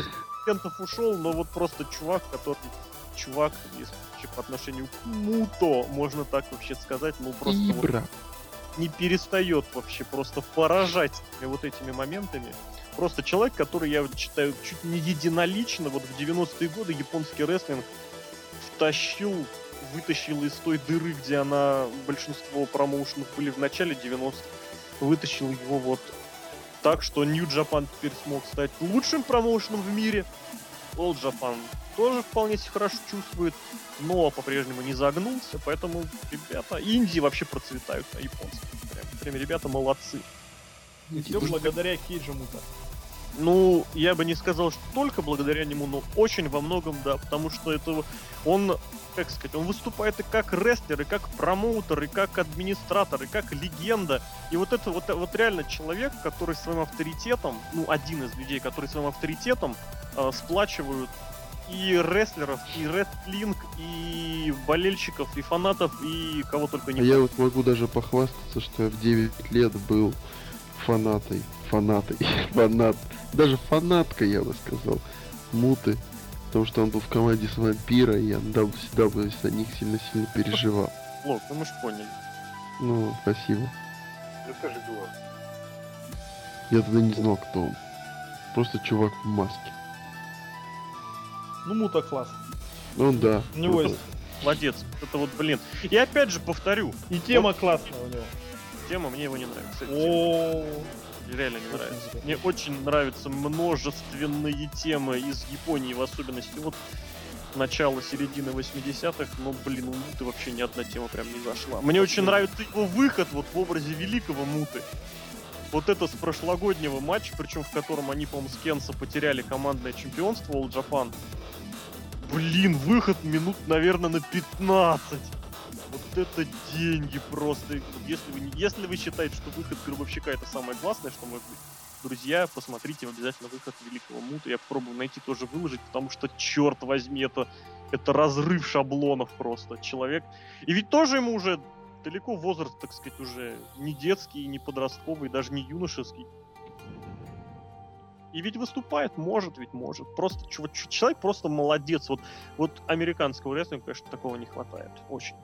из ушел, но вот просто чувак, который... Чувак, если по отношению к Муто, можно так вообще сказать, ну просто вот Ибра. не перестает вообще просто поражать вот этими моментами. Просто человек, который, я вот считаю, чуть не единолично вот в 90-е годы японский рестлинг втащил, вытащил из той дыры, где она, большинство промоушенов были в начале 90-х, вытащил его вот так, что New Japan теперь смог стать лучшим промоушеном в мире. Old Japan тоже вполне себе хорошо чувствует, но по-прежнему не загнулся, поэтому ребята, Индии вообще процветают на японском. Прям, прям ребята молодцы. И все благодаря Кейджи Мута. Ну, я бы не сказал, что только благодаря нему, но очень во многом, да, потому что это он, как сказать, он выступает и как рестлер, и как промоутер, и как администратор, и как легенда. И вот это вот, вот реально человек, который своим авторитетом, ну, один из людей, который своим авторитетом э, сплачивают и рестлеров, и рестлинг, и болельщиков, и фанатов, и кого только не А я вот могу даже похвастаться, что я в 9 лет был фанатой, фанатой, фанат, даже фанаткой, я бы сказал, муты, потому что он был в команде с вампира, и я да, всегда бы за них сильно-сильно переживал. Лок, ну мы ж поняли. Ну, спасибо. же было. Я тогда не знал, кто он. Просто чувак в маске. Ну, Мута класс. Ну да. У него есть Молодец. Это вот, блин. И опять же повторю, и тема классная у него. тема мне его не нравится. О, Реально не нравится. Мне очень нравятся множественные темы из Японии, в особенности вот начала середины 80-х, но, блин, у Муты вообще ни одна тема прям не зашла. Мне очень нравится его выход вот в образе великого Муты. Вот это с прошлогоднего матча, причем в котором они, по-моему, с Кенса потеряли командное чемпионство All Japan. Блин, выход минут, наверное, на 15. Вот это деньги просто. Если вы, если вы считаете, что выход Гробовщика это самое классное, что может быть, друзья, посмотрите обязательно выход Великого Мута. Я попробую найти тоже выложить, потому что, черт возьми, это, это разрыв шаблонов просто. Человек... И ведь тоже ему уже далеко возраст, так сказать, уже не детский, не подростковый, даже не юношеский. И ведь выступает, может, ведь может. Просто человек просто молодец. Вот, вот американского рестлинга, конечно, такого не хватает. Очень.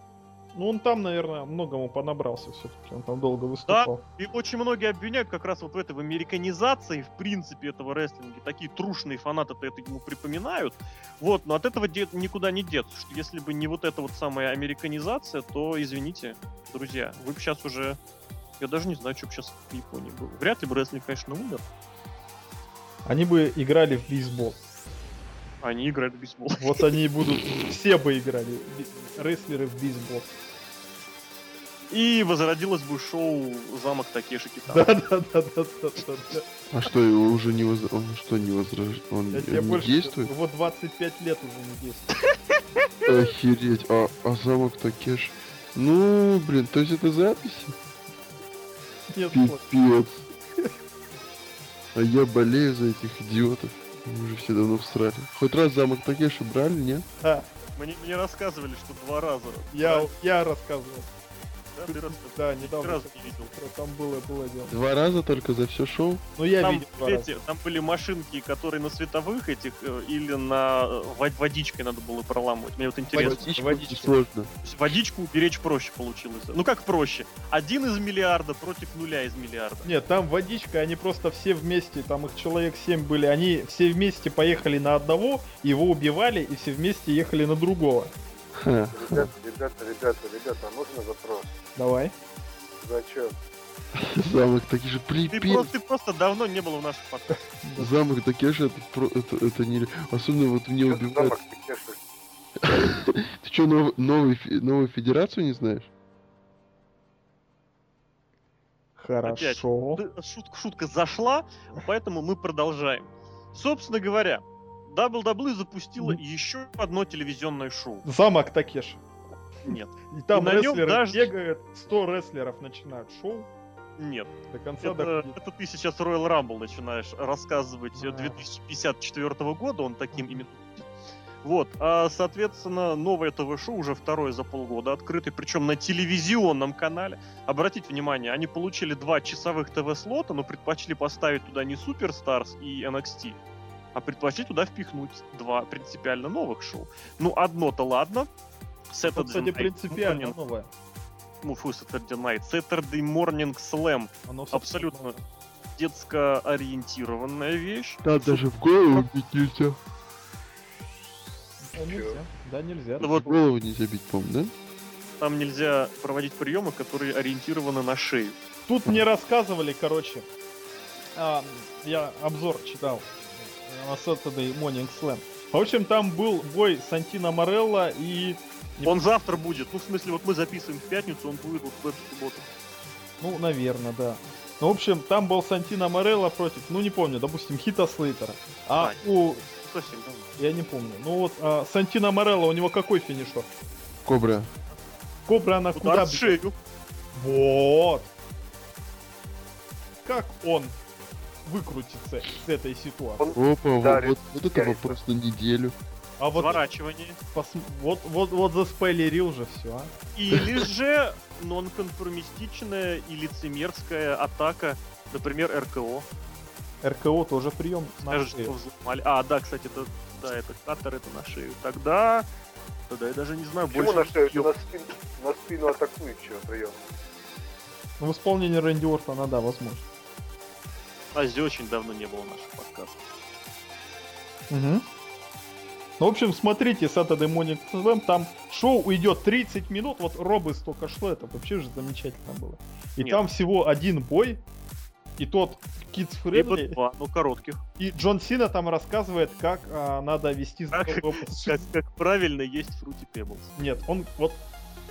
Ну, он там, наверное, многому понабрался все-таки. Он там долго выступал. И очень многие обвиняют как раз вот в этой в американизации, в принципе, этого рестлинга. Такие трушные фанаты-то это ему припоминают. Вот, но от этого де- никуда не деться. Что если бы не вот эта вот самая американизация, то, извините, друзья, вы бы сейчас уже... Я даже не знаю, что бы сейчас в Японии было. Вряд ли бы рестлинг, конечно, умер. Они бы играли в бейсбол. Они играют в бейсбол. Вот они и будут... Все бы играли. Рестлеры в бейсбол. И возродилось бы шоу «Замок Такеши Китана». Да-да-да-да-да-да. А что, его уже не воз... Он что, не возрожден? Он Я тебе не больше действует? Вот 25 лет уже не действует. Охереть. А, а замок Такеш? Ну, блин, то есть это записи? Нет. Пипец. А я болею за этих идиотов. Они уже все давно всрали. Хоть раз замок Такеши брали, нет? Да, Мне, мне рассказывали, что два раза. я, я рассказывал. Да, ты недавно. разу не видел. Там было, было дело. Два раза только за все шоу? Ну, я Там, видел два раза. там были машинки, которые на световых этих э, или на э, вод- водичкой надо было проламывать. Мне вот интересно. Водичка водичка. сложно. Водичку уберечь проще получилось. Ну как проще? Один из миллиарда против нуля из миллиарда. Нет, там водичка, они просто все вместе, там их человек 7 были, они все вместе поехали на одного, его убивали, и все вместе ехали на другого. Ребята, ребята, ребята, ребята, а можно вопрос? Давай. Зачем? Замок Такеши, Ты припец. просто, ты просто давно не был в наших подкастах. Замок Такеши, это, про- это, это не... Особенно вот мне Чё убивают. замок Такеши? Ты что, нов, новый, новую федерацию не знаешь? Хорошо. Ты- Шутка, шутка зашла, поэтому мы продолжаем. Собственно говоря, WWE запустила еще одно телевизионное шоу. Замок Такеш. Нет, И там И рестлеры даже- бегают, 100 рестлеров начинают шоу, нет. до конца Это, доходит. это ты сейчас Royal Rumble начинаешь рассказывать э, А. 2054 года, он таким именно. Вот, а, соответственно, новое ТВ-шоу уже второе за полгода открытый, причем на телевизионном канале. Обратите внимание, они получили два часовых ТВ-слота, но предпочли поставить туда не Superstars и NXT, а предпочли туда впихнуть два принципиально новых шоу. Ну, одно-то ладно. Это, Saturday кстати, Night принципиально Morning- новое. ну, фу, Saturday Night, Saturday Morning Slam. Оно, Абсолютно новое. детско-ориентированная вещь. Да, даже в голову бить нельзя. Да, нельзя. Да, нельзя. Ну вот В голову нельзя бить, по-моему, да? там нельзя проводить приемы, которые ориентированы на шею. Тут мне рассказывали, короче, а, я обзор читал э, на Saturday Morning Slam. В общем, там был бой Сантино Морелло и... Он завтра будет. Ну, в смысле, вот мы записываем в пятницу, он будет вот в эту субботу. Ну, наверное, да. Ну, в общем, там был Сантино Морелло против, ну, не помню, допустим, Хита Слейтера. А А, у... Совсем давно. Я не помню. Ну, вот а, Сантино Морелло, у него какой финишер? Кобра. Кобра, она куда... Удар в бьет? шею. Вот. Как он выкрутится с этой ситуации? Он Опа, вот, вот, вот это вопрос на неделю. А вот, Сворачивание. пос- вот, вот, вот заспойлерил же все, а? Или же нонконформистичная и лицемерская атака, например, РКО. РКО тоже прием Скажет, что взломали. А, да, кстати, это, да, это катер, это на шею. Тогда, тогда я даже не знаю, Почему больше... на шею? На спину, на спину атакующего прием. Ну, в исполнении Рэнди Ортона, да, возможно. А здесь очень давно не было наших подкастов. Угу. Ну, в общем, смотрите Saturday Morning Slam, там шоу уйдет 30 минут, вот Робы столько шло, это вообще же замечательно было. И Нет. там всего один бой, и тот Kids Friendly, два, ну, коротких. и Джон Сина там рассказывает, как а, надо вести Как, жизни. как правильно есть Fruity Pebbles. Нет, он вот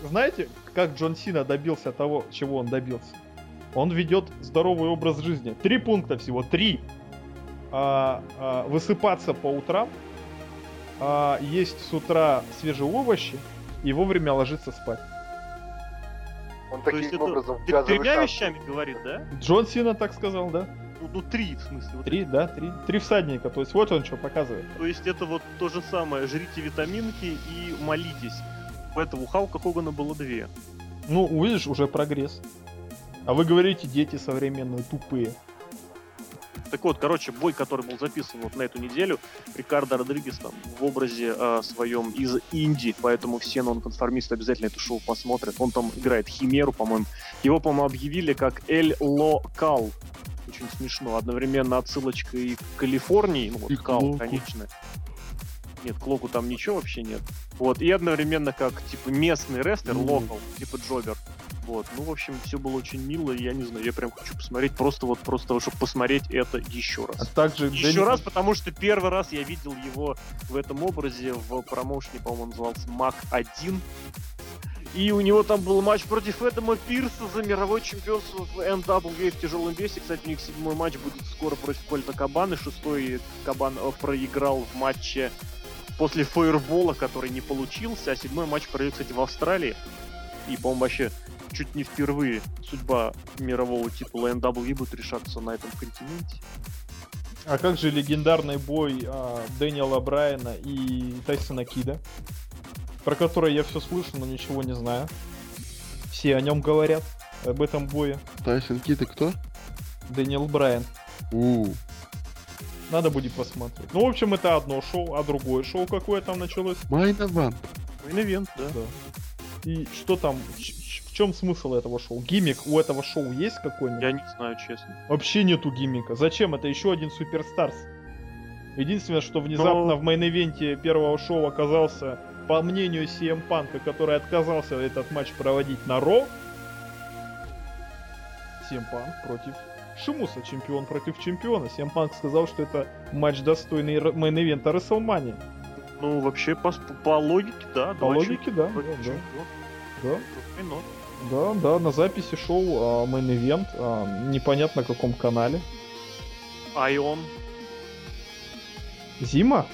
знаете, как Джон Сина добился того, чего он добился? Он ведет здоровый образ жизни. Три пункта всего, три. А, а, высыпаться по утрам, а, есть с утра свежие овощи и вовремя ложиться спать. Он То таким это образом Ты газовый тремя вещами говорит, да? Джон Сина так сказал, да? Ну, ну, три, в смысле. вот Три, да, три. Три всадника. То есть вот он что показывает. То есть это вот то же самое. Жрите витаминки и молитесь. Поэтому у Халка Хогана было две. Ну, увидишь, уже прогресс. А вы говорите, дети современные тупые. Так вот, короче, бой, который был записан вот на эту неделю, Рикардо Родригес там в образе э, своем из Инди, поэтому все нонконформисты обязательно это шоу посмотрят. Он там играет Химеру, по-моему. Его, по-моему, объявили как Эль Локал. Очень смешно. Одновременно отсылочка и к Калифорнии, ну вот Кал, конечно. Нет, к Локу там ничего вообще нет. Вот, и одновременно как, типа, местный рестлер, Мгм. локал, типа Джобер. Вот, ну, в общем, все было очень мило, и я не знаю, я прям хочу посмотреть, просто вот, просто, чтобы посмотреть это еще А раз. также Еще Дэнни- раз, потому что первый раз я видел его в этом образе в промоушене, по-моему, он назывался Мак 1. И у него там был матч против Эдама Пирса за мировое чемпионство в NWA в тяжелом весе. Кстати, у них седьмой матч будет скоро против Кольта Кабаны. Шестой Кабан э, проиграл в матче после фейербола, который не получился. А седьмой матч провел, кстати, в Австралии. И, по-моему, вообще чуть не впервые судьба мирового титула NWA будет решаться на этом континенте. А как же легендарный бой а, Дэниела Брайана и Тайсона Кида, про который я все слышу, но ничего не знаю. Все о нем говорят, об этом бое. Тайсон Кит и кто? Дэниел Брайан. У, Надо будет посмотреть. Ну, в общем, это одно шоу, а другое шоу какое там началось? Main Event. Main Event, да. Да. И что там, в чем смысл этого шоу? Gimmick у этого шоу есть какой-нибудь? Я не знаю, честно. Вообще нету gimmick а. Зачем? Это еще один Superstars. Единственное, что внезапно Но- в main event е первого шоу оказался, по мнению CM Панка, который отказался этот матч проводить на Raw, CM Панк против Шимуса, чемпион против чемпиона. CM Панк сказал, что это матч достойный main event а WrestleMania. Ну, вообще, по, по логике, да. По логике, да, да, да. Да, да, на записи шоу а, main event, а, непонятно на каком канале. ION. Зима?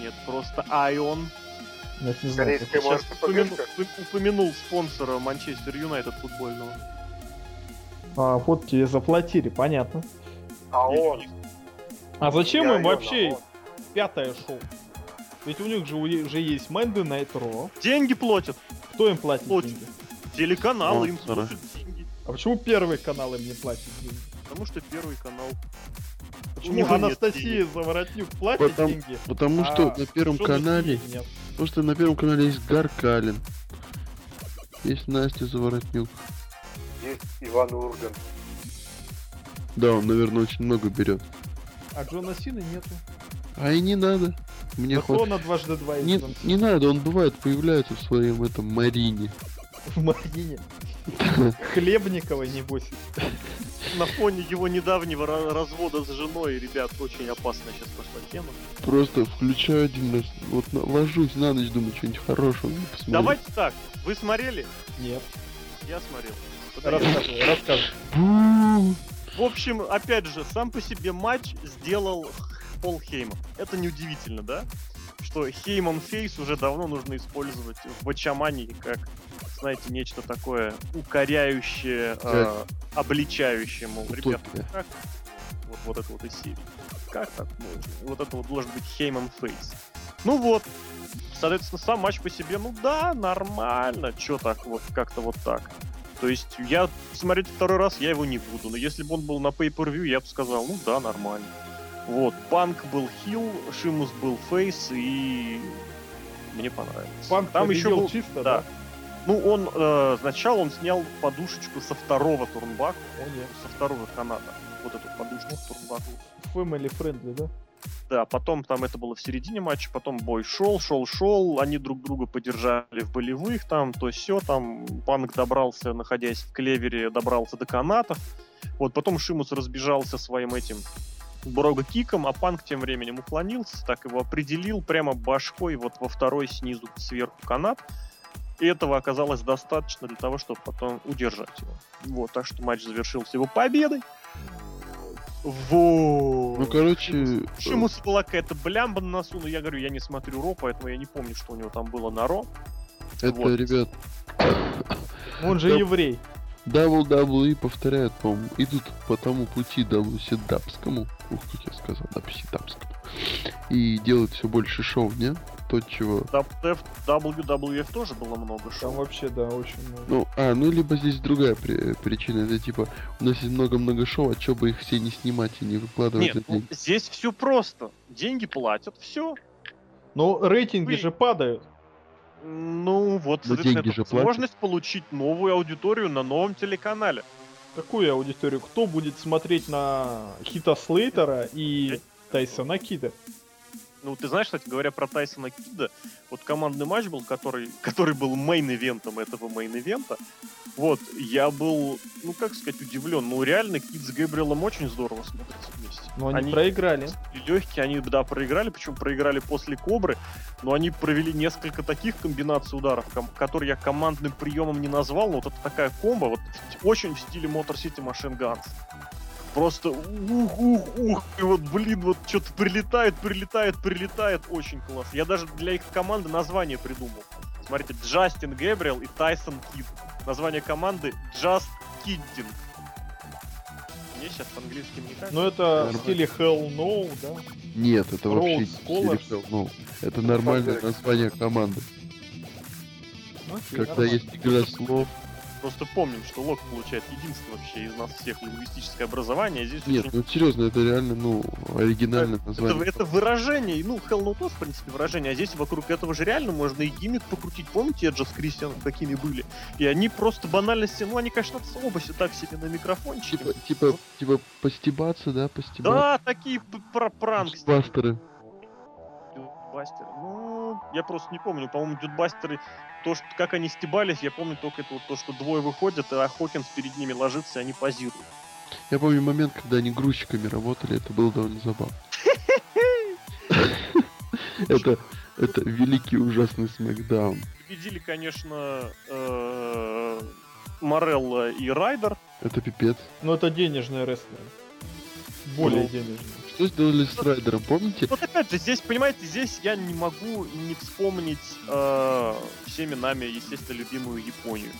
Нет, просто ION. Нет, не знаю. Корейская упомянул, упомянул спонсора Манчестер Юнайтед футбольного. А, вот тебе заплатили, понятно. А он. А зачем Я им вообще он. пятое шоу? Ведь у них же уже есть Monday Night Raw. Деньги платят. Кто им платит Платит. деньги? Телеканалы им слушают деньги. А почему первый канал им не платит деньги? Потому что первый канал. Почему нет Анастасия Заворотнюк платит Потому- деньги? Потому а что на первом канале, нет? потому что на первом канале есть Гаркалин. Есть Настя Заворотнюк. Есть Иван Ургант. Да, он, наверное, очень много берет. А Джона Сины нету. А и не надо. Мне Зато хватит. на дважды два Не, не надо, он бывает появляется в своем этом Марине. в Марине. Хлебниковой, небось. На фоне его недавнего ра- развода с женой, ребят, очень опасно сейчас пошла тема. Просто включаю один раз, вот ложусь на ночь, думаю, что-нибудь хорошего. посмотрю. Давайте так. Вы смотрели? Нет. Я смотрел. Рассказывай, рассказывай. В общем, опять же, сам по себе матч сделал Пол Хейман. Это неудивительно, да? Что Хейман Фейс уже давно нужно использовать в Бачамании как, знаете, нечто такое укоряющее, э, обличающее, мол, ребята, как вот, вот это вот из серии. Как так можно? Вот это вот должен быть Хейман Фейс. Ну вот, соответственно, сам матч по себе, ну да, нормально. Чё так вот, как-то вот так. То есть я смотреть второй раз я его не буду, но если бы он был на pay-per-view, я бы сказал, ну да, нормально. Вот, Панк был хил, Шимус был фейс, и мне понравилось. Панк Там еще был, чисто, да. да? Ну, он э, сначала он снял подушечку со второго турнбака, О, нет. со второго каната. Вот эту подушечку с турнбаку. Family friendly, да? Да, потом там это было в середине матча, потом бой шел, шел, шел, они друг друга поддержали в болевых, там, то все, там, Панк добрался, находясь в клевере, добрался до канатов, вот, потом Шимус разбежался своим этим Брога киком, а Панк тем временем уклонился, так его определил прямо башкой вот во второй снизу сверху канат, и этого оказалось достаточно для того, чтобы потом удержать его. Вот, так что матч завершился его победой. Вот. Ну, короче, э, Шимуса была какая-то блямба на носу, но я говорю, я не смотрю Ро, поэтому я не помню, что у него там было на Ро. это, вот. ребят, Он же еврей. WWE повторяют, по-моему, идут по тому пути WCW-скому. Ух, как я сказал, WCW-скому. И делают все больше шоу, не? То, чего... WF WWF тоже было много Там шоу. вообще, да, очень много. Ну, а, ну, либо здесь другая при- причина. Это типа, у нас есть много-много шоу, а чё бы их все не снимать и не выкладывать Нет, ну, здесь все просто. Деньги платят, все. Но рейтинги Вы- же падают. Ну, вот, Но соответственно, деньги же платят. возможность получить новую аудиторию на новом телеканале. Какую аудиторию? Кто будет смотреть на Хита Слейтера и Тайсона Кида? Ну, ты знаешь, кстати говоря, про Тайсона Кида, вот командный матч был, который, который был main event ом этого main event а. Вот, я был, ну, как сказать, удивлен. Ну, реально, Кид с Гэбриэлом очень здорово смотрятся вместе. Но они, проиграли. легкие, они, да, проиграли, причем проиграли после Кобры, но они провели несколько таких комбинаций ударов, которые я командным приемом не назвал, но вот это такая комбо, вот очень в стиле Motor City Machine Guns. Просто ух, ух, ух, и вот, блин, вот что-то прилетает, прилетает, прилетает, очень классно. Я даже для их команды название придумал. Смотрите, Джастин Гэбриэл и Тайсон Кид. Название команды Just Kidding. Мне сейчас по-английски не кажется. Но это в стиле Hell No, да? Нет, это вообще Rose не Scholars. Selectel, ну, это нормальное название команды. Окей, Когда нормально. есть игра слов. Просто помним, что Лок получает единственное вообще из нас всех лингвистическое образование, а здесь Нет, очень- ну серьезно, это реально, ну, оригинальное это, название. это выражение, ну, Hell No тоже, в принципе, выражение, а здесь вокруг этого же реально можно и гиммик покрутить. Помните, Эджа с Кристианом какими были? И они просто банальности, ну, они, конечно, оба себе так себе на микрофончике. Типа, типа, типа постебаться, да, постебаться. да, такие п- про пранк. Бастеры. Дюдбастеры. Ну, я просто не помню. По-моему, Дюдбастеры, то, что, как они стебались, я помню только это вот то, что двое выходят, а Хокинс перед ними ложится, и они позируют. Я помню момент, когда они грузчиками работали, это было довольно забавно. Это, это великий ужасный смакдаун. Победили, конечно, э, Морелло и Райдер. Это пипец. Ну это денежные рестлеры. Более Ну. Что сделали с Райдером, помните? Вот опять же, здесь, понимаете, здесь я не могу не вспомнить э, всеми нами, естественно, любимую Японию.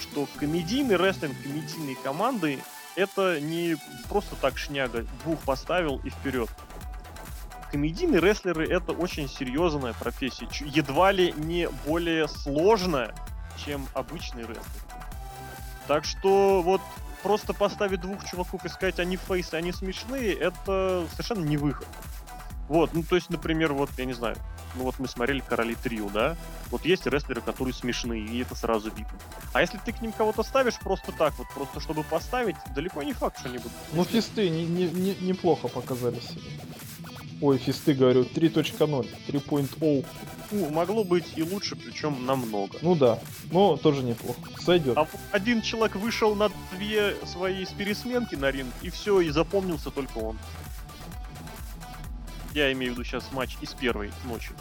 Что комедийный рестлинг, комедийные команды это не просто так шняга, двух поставил и вперед. Комедийные рестлеры это очень серьезная профессия, едва ли не более сложная, чем обычный рестлинг. Так что вот просто поставить двух чуваков и сказать, они фейсы, они смешные, это совершенно не выход. Вот, ну то есть, например, вот, я не знаю, ну вот мы смотрели Короли Трио, да? Вот есть рестлеры, которые смешные, и это сразу видно. А если ты к ним кого-то ставишь просто так, вот просто чтобы поставить, далеко не факт, что они будут. Ну фисты не, не- не- неплохо показали себя. Ой, фисты, говорю, 3.0, 3.0. Ну, могло быть и лучше, причем намного. Ну да, но тоже неплохо. Сойдет. А один человек вышел на две свои пересменки на ринг, и все, и запомнился только он. Я имею в виду сейчас матч из первой ночи.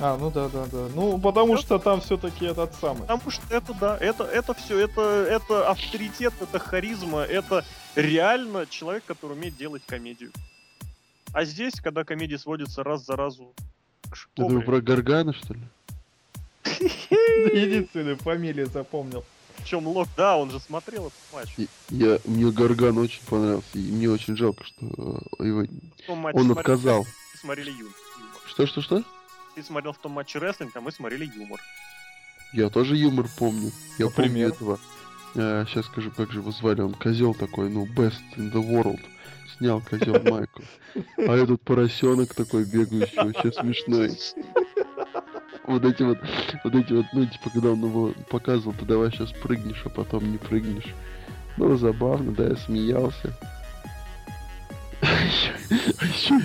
А, ну да, да, да. Ну, потому что там все-таки этот самый. Потому что это, да, это, это все, это, это авторитет, это харизма, это реально человек, который умеет делать комедию. А здесь, когда комедия сводится раз за разу к вы шкобре, про Гаргана, что ли? Единственную фамилию запомнил. причем Лок, да, он же смотрел этот матч. Я, мне Гарган очень понравился, и мне очень жалко, что э, его... Он отказал. смотрели юмор. Что-что-что? Ты смотрел в том матче рестлинг, а мы смотрели юмор. Я тоже юмор помню. Я помню Например? Этого. сейчас скажу, как же его звали. Он козел такой, ну, best in the world. Снял козел майку. А этот поросенок такой бегающий, вообще смешной. Вот эти вот, вот эти вот, ну, типа, когда он его показывал, ты давай сейчас прыгнешь, а потом не прыгнешь. Было забавно, да, я смеялся. А еще, а еще,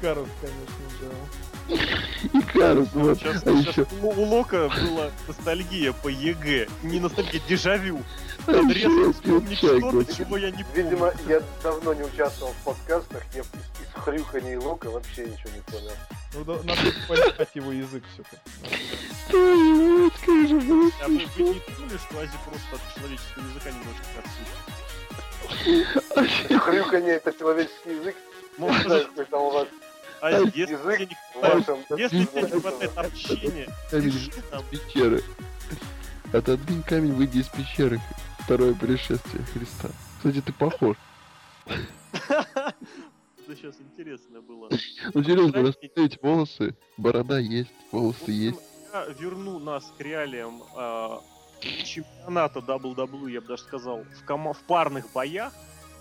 Карус, конечно, да. Икарус, вот, Сейчас, а сейчас еще, у, Лока была ностальгия по ЕГЭ. Не ностальгия, дежавю. а Он резко вспомнить что-то, чего я не помню. Видимо, я давно не участвовал в подкастах, я из, из и лока вообще ничего не понял. Ну, да, надо понимать его язык все-таки. Мать, как же было А вы, вы не думали, что Ази просто от человеческого языка немножко отсутствует? Хрюканье это человеческий язык. Не Может, знаю, какой там у вас Ази, если тебе не в вашем. если тебе не хватает общения, Камень пиши там. пещеры. Отодвинь камень, выйди из пещеры. Второе пришествие Христа. Кстати, ты похож. что сейчас интересно было. Ну серьезно, расставить волосы, борода есть, волосы есть. я верну нас к реалиям а, чемпионата WWE, я бы даже сказал, в, парных боях,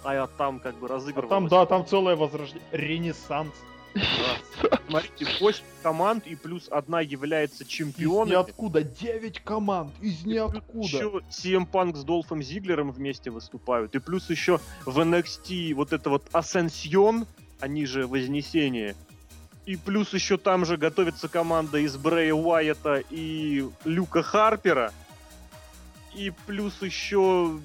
а я там как бы А разыгрывалось. там, да, там целое возрождение. Ренессанс. Смотрите, 8 команд и плюс одна является Из чемпионом. ниоткуда. 9 команд. Из ниоткуда. Еще CM Punk с Долфом Зиглером вместе выступают. И плюс еще в NXT вот это вот Асcension, они же Вознесение. И плюс еще там же готовится команда из Брэя Уайета и Люка Харпера. И плюс еще,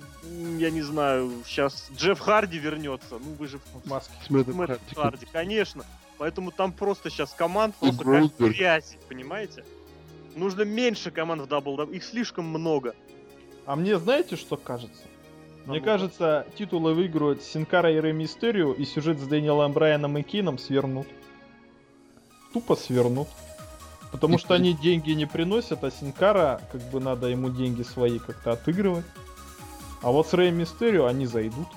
я не знаю, сейчас Джефф Харди вернется. Ну вы же в маске. Мэтт. Харди, конечно. Поэтому там просто сейчас команд просто как грязь, понимаете? Нужно меньше команд в WWE, их слишком много. А мне знаете, что кажется? А Мне кажется, титулы выиграют Синкара и Рэй Мистерио, и сюжет с Дэниелом Брайаном и Кином свернут. Тупо свернут. Потому что они деньги не приносят, а Синкара, как бы надо ему деньги свои как-то отыгрывать. А вот с Рэй Мистерио они зайдут.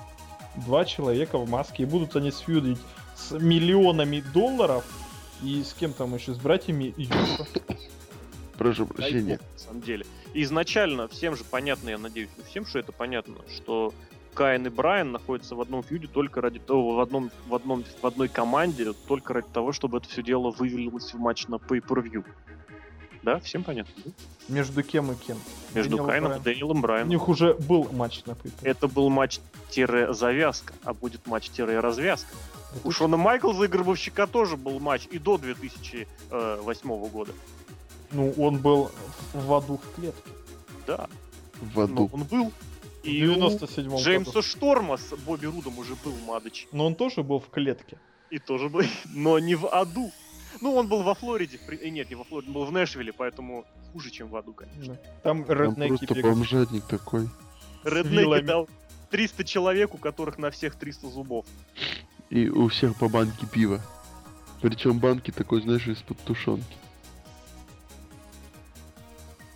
Два человека в маске, и будут они сфьюдить с миллионами долларов, и с кем там еще, с братьями Юса. Прошу прощения. бог, на самом деле. Изначально всем же понятно, я надеюсь, всем, что это понятно, что Каин и Брайан находятся в одном фьюде только ради того, в, одном, в, одном, в одной команде, только ради того, чтобы это все дело вывалилось в матч на pay-per-view. Да, всем понятно? да? Между кем и кем? Между Дэниелом Кайном Брайаном. и Дэниелом У Брайаном. них уже был матч на pay Это был матч-завязка, а будет матч-развязка. У Шона Майклза и Гробовщика тоже был матч и до 2008 года. Ну, он был в аду в клетке. Да, В но аду. он был. И у 97 году. Джеймса Шторма с Бобби Рудом уже был матч. Но он тоже был в клетке. И тоже был, но не в аду. Ну, он был во Флориде. при- э, Нет, не во Флориде, он был в Нэшвилле, поэтому хуже, чем в аду, конечно. Да. Там Там реднеки просто бегают. бомжатник такой. Реднеки дал 300 человек, у которых на всех 300 зубов. И у всех по банке пива. Причем банки такой, знаешь, из-под тушенки.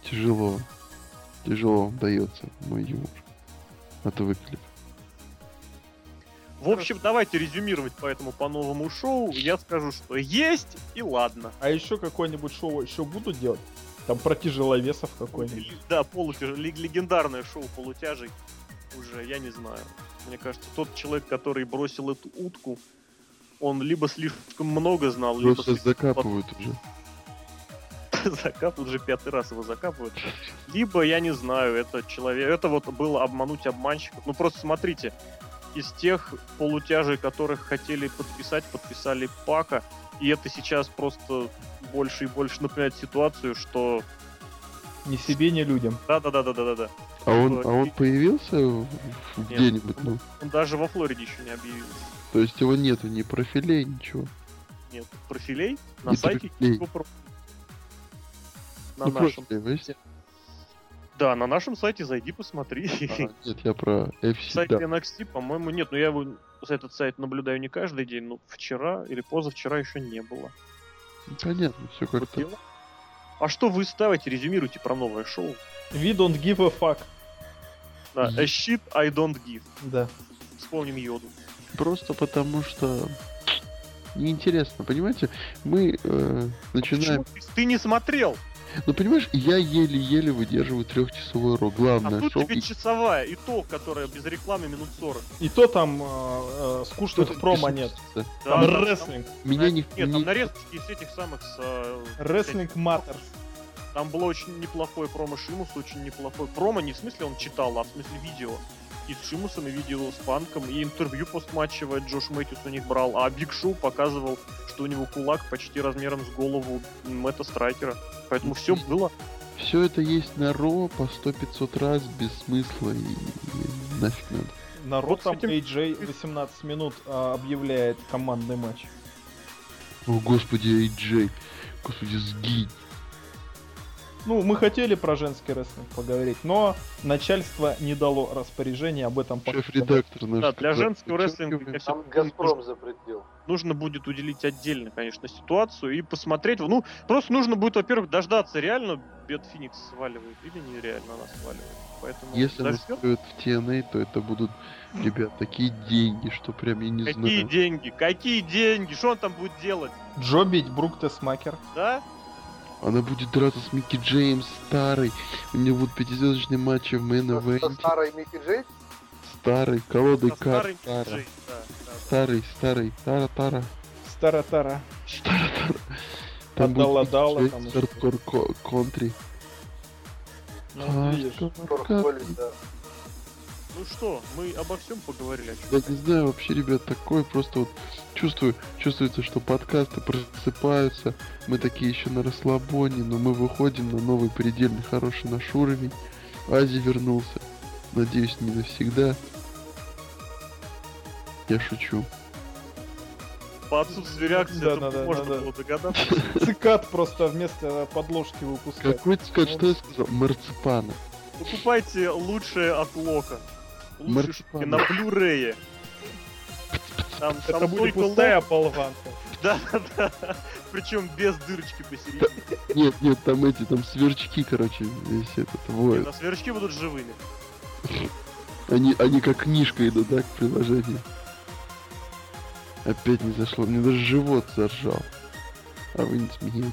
Тяжело. Тяжело вам дается мой юмор. А то выклеп. В общем, давайте резюмировать по этому по новому шоу. Я скажу, что есть и ладно. А еще какое-нибудь шоу еще будут делать? Там про тяжеловесов какой-нибудь. Да, полутяж... ле- легендарное шоу полутяжей. Уже, я не знаю. Мне кажется, тот человек, который бросил эту утку, он либо слишком много знал, либо Просто слишком закапывают уже. закапывают, уже пятый раз его закапывают. Либо, я не знаю, это человек... Это вот было обмануть обманщиков. Ну просто смотрите, из тех полутяжей, которых хотели подписать, подписали Пака, и это сейчас просто больше и больше напоминает ситуацию, что... Ни себе, ни людям. Да-да-да-да-да-да. А он, а он появился где-нибудь? Ну, Он даже во Флориде еще не объявился. то есть его нету ни профилей, ничего. Нет, профилей на Не сайте профилей. про- На ну, нашем. профили есть? Да, на нашем сайте зайди, посмотри. А, нет, я про FC, Сайт да. NXT, по-моему, нет. Но я его за этот сайт наблюдаю не каждый день, но вчера или позавчера еще не было. Понятно, все как-то. А что вы ставите, резюмируйте про новое шоу? We don't give a fuck. Да, a shit I don't give. Да. Вспомним Йоду. Просто потому что неинтересно, понимаете? Мы э, начинаем... Почему ты- не смотрел, Ну, понимаешь, я еле-еле выдерживаю трехчасовой урок. а Главное, тут шоу... тебе часовая, и то, которая без рекламы минут 40. И то там э, э, скучных Что-то промо нет. Да, Там да, рестлинг. Меня не... Нет, там нарезки из этих самых с... э, Рестлинг Matters. Там было очень неплохое промо Шимус, очень неплохое промо, не в смысле он читал, а в смысле видео. И с Шимусом, и видео с Панком, и интервью постматчевое Джош Мэтьюс у них брал, а Биг Шоу показывал, что у него кулак почти размером с голову Мэтта Страйкера. Поэтому все было. Все это есть на Ро по 100-500 раз без смысла и, и нафиг надо. Народ Вот с там этим- AJ 18 минут а, объявляет командный матч. О, господи, Эй-Джей. Господи, сгинь. Ну, мы хотели про женский рестлинг поговорить, но начальство не дало распоряжения об этом пока. Шеф-редактор наш. Да, для женского рестлинга, Там Газпром запретил. нужно будет уделить отдельно, конечно, ситуацию и посмотреть. Ну, просто нужно будет, во-первых, дождаться реально Бет Феникс сваливает или нереально она сваливает. Поэтому Если она стоит в TNA, то это будут, ребят, такие деньги, что прям я не Какие знаю. деньги? Какие деньги? Что он там будет делать? Джо бить Брук Тесмакер. Да? Она будет драться с Микки Джеймс старый. У нее будут пятизвездочные матчи в со ивенте. старой Микки Джей? Старый, колодой карт. старым Тара. Джей, да, да. Старый, старый, тара-тара. Стара-тара. Тара-тара. Там Отдала, будет дала, там Джеймс, хардкор ко- контри. Ну, видишь. Хардкор Торг контри. да. Ну что, мы обо всем поговорили. Я не знаю вообще, ребят, такое просто вот чувствую, чувствуется, что подкасты просыпаются, мы такие еще на расслабоне, но мы выходим на новый предельно хороший наш уровень. Ази вернулся. Надеюсь, не навсегда. Я шучу. По отсутствию реакции Да, это да, да, можно да, да. было догадаться. Цикад просто вместо подложки выпускает. Какой цикад, что я сказал? Марципана. Покупайте лучшее от Лока. Штуки на Блю-рее. Там, Это там будет только пустая Лок, болванка. да, да, причем без дырочки посередине. Нет, нет, там эти, там сверчки, короче, весь этот воет. А сверчки будут живыми. Они, они как книжка идут, да, к приложению. Опять не зашло. Мне даже живот заржал. А вы не смеетесь.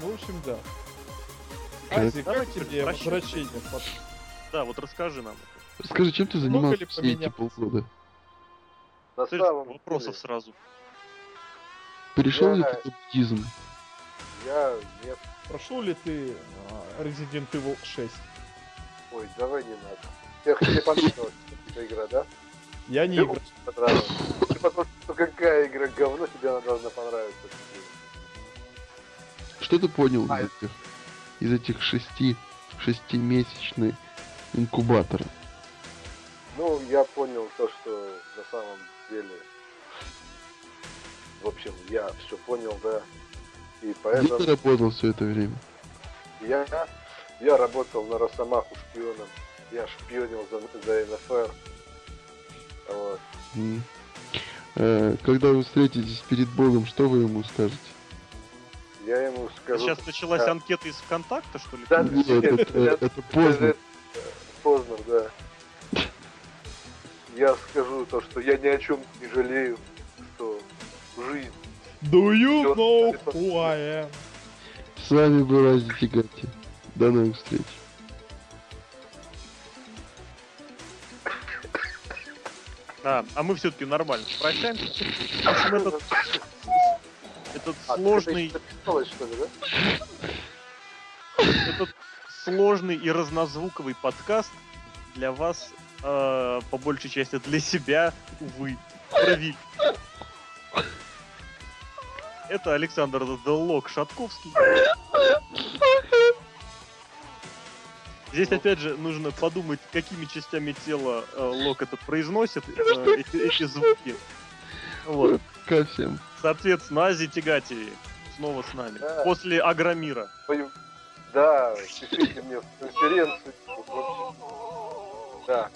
Ну, в общем, да. Ази, как тебе возвращение? Да, вот расскажи нам. Скажи, чем ты занимался все эти полгода? На самом вопросов сразу. Перешел ли Я- ты в буддизм? я нет. Прошел ли ты а, Resident Evil 6? Ой, давай не надо. Тебе, тебе понравилась эта игра, да? Я не понравилась. Ты потому что какая игра говно, тебе она должна понравиться. Что ты понял А, из этих, из этих шести, шестимесячных инкубатора? Ну, я понял то, что на самом деле... В общем, я все понял, да. И Где поэтому ты работал все это время? я, я работал на Росомаху шпионом. Я шпионил за, за НФР. Вот. М. Э, Когда вы встретитесь перед Богом, что вы ему скажете? Я ему скажу... Сейчас началась да. анкета из ВКонтакта, что ли? Да, Нет, нет, это, я- это поздно. Это- Познер, да. Я скажу то, что я ни о чем не жалею, что жизнь. Do you know who I am? С вами был Ази Тигати. До новых встреч. А, а мы все-таки нормально прощаемся. В общем, этот, этот А, ты сложный, это записалось, что ли, да? этот сложный и разнозвуковый подкаст для вас, э, по большей части для себя, увы, провели. Это Александр Делок Шатковский. Здесь опять же нужно подумать, какими частями тела э, Лок этот произносит, э, эти, эти звуки. Вот. Пока всем. Соответственно, Ази Тигати снова с нами. Да. После Агромира. Да, пишите мне в вообще. Да.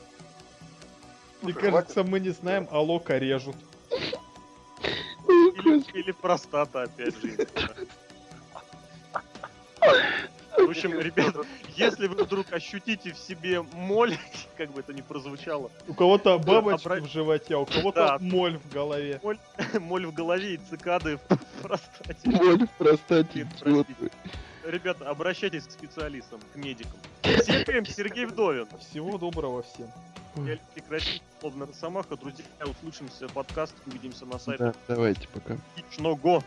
Мне кажется, мы не знаем, а Лока режут. Или, или простата, опять же. В общем, ребята, если вы вдруг ощутите в себе моль, как бы это ни прозвучало, У кого-то бабочки обра- в животе, а у кого-то Да. моль в голове. моль в голове и цикады в простате. Боль в простате. Ребята, обращайтесь к специалистам, к медикам. Всем Сергей Вдовин. Всего доброго всем. Я Красив, словно Росомаха. Друзья, услышимся подкаст, увидимся на сайте Да, давайте, пока. Ичного.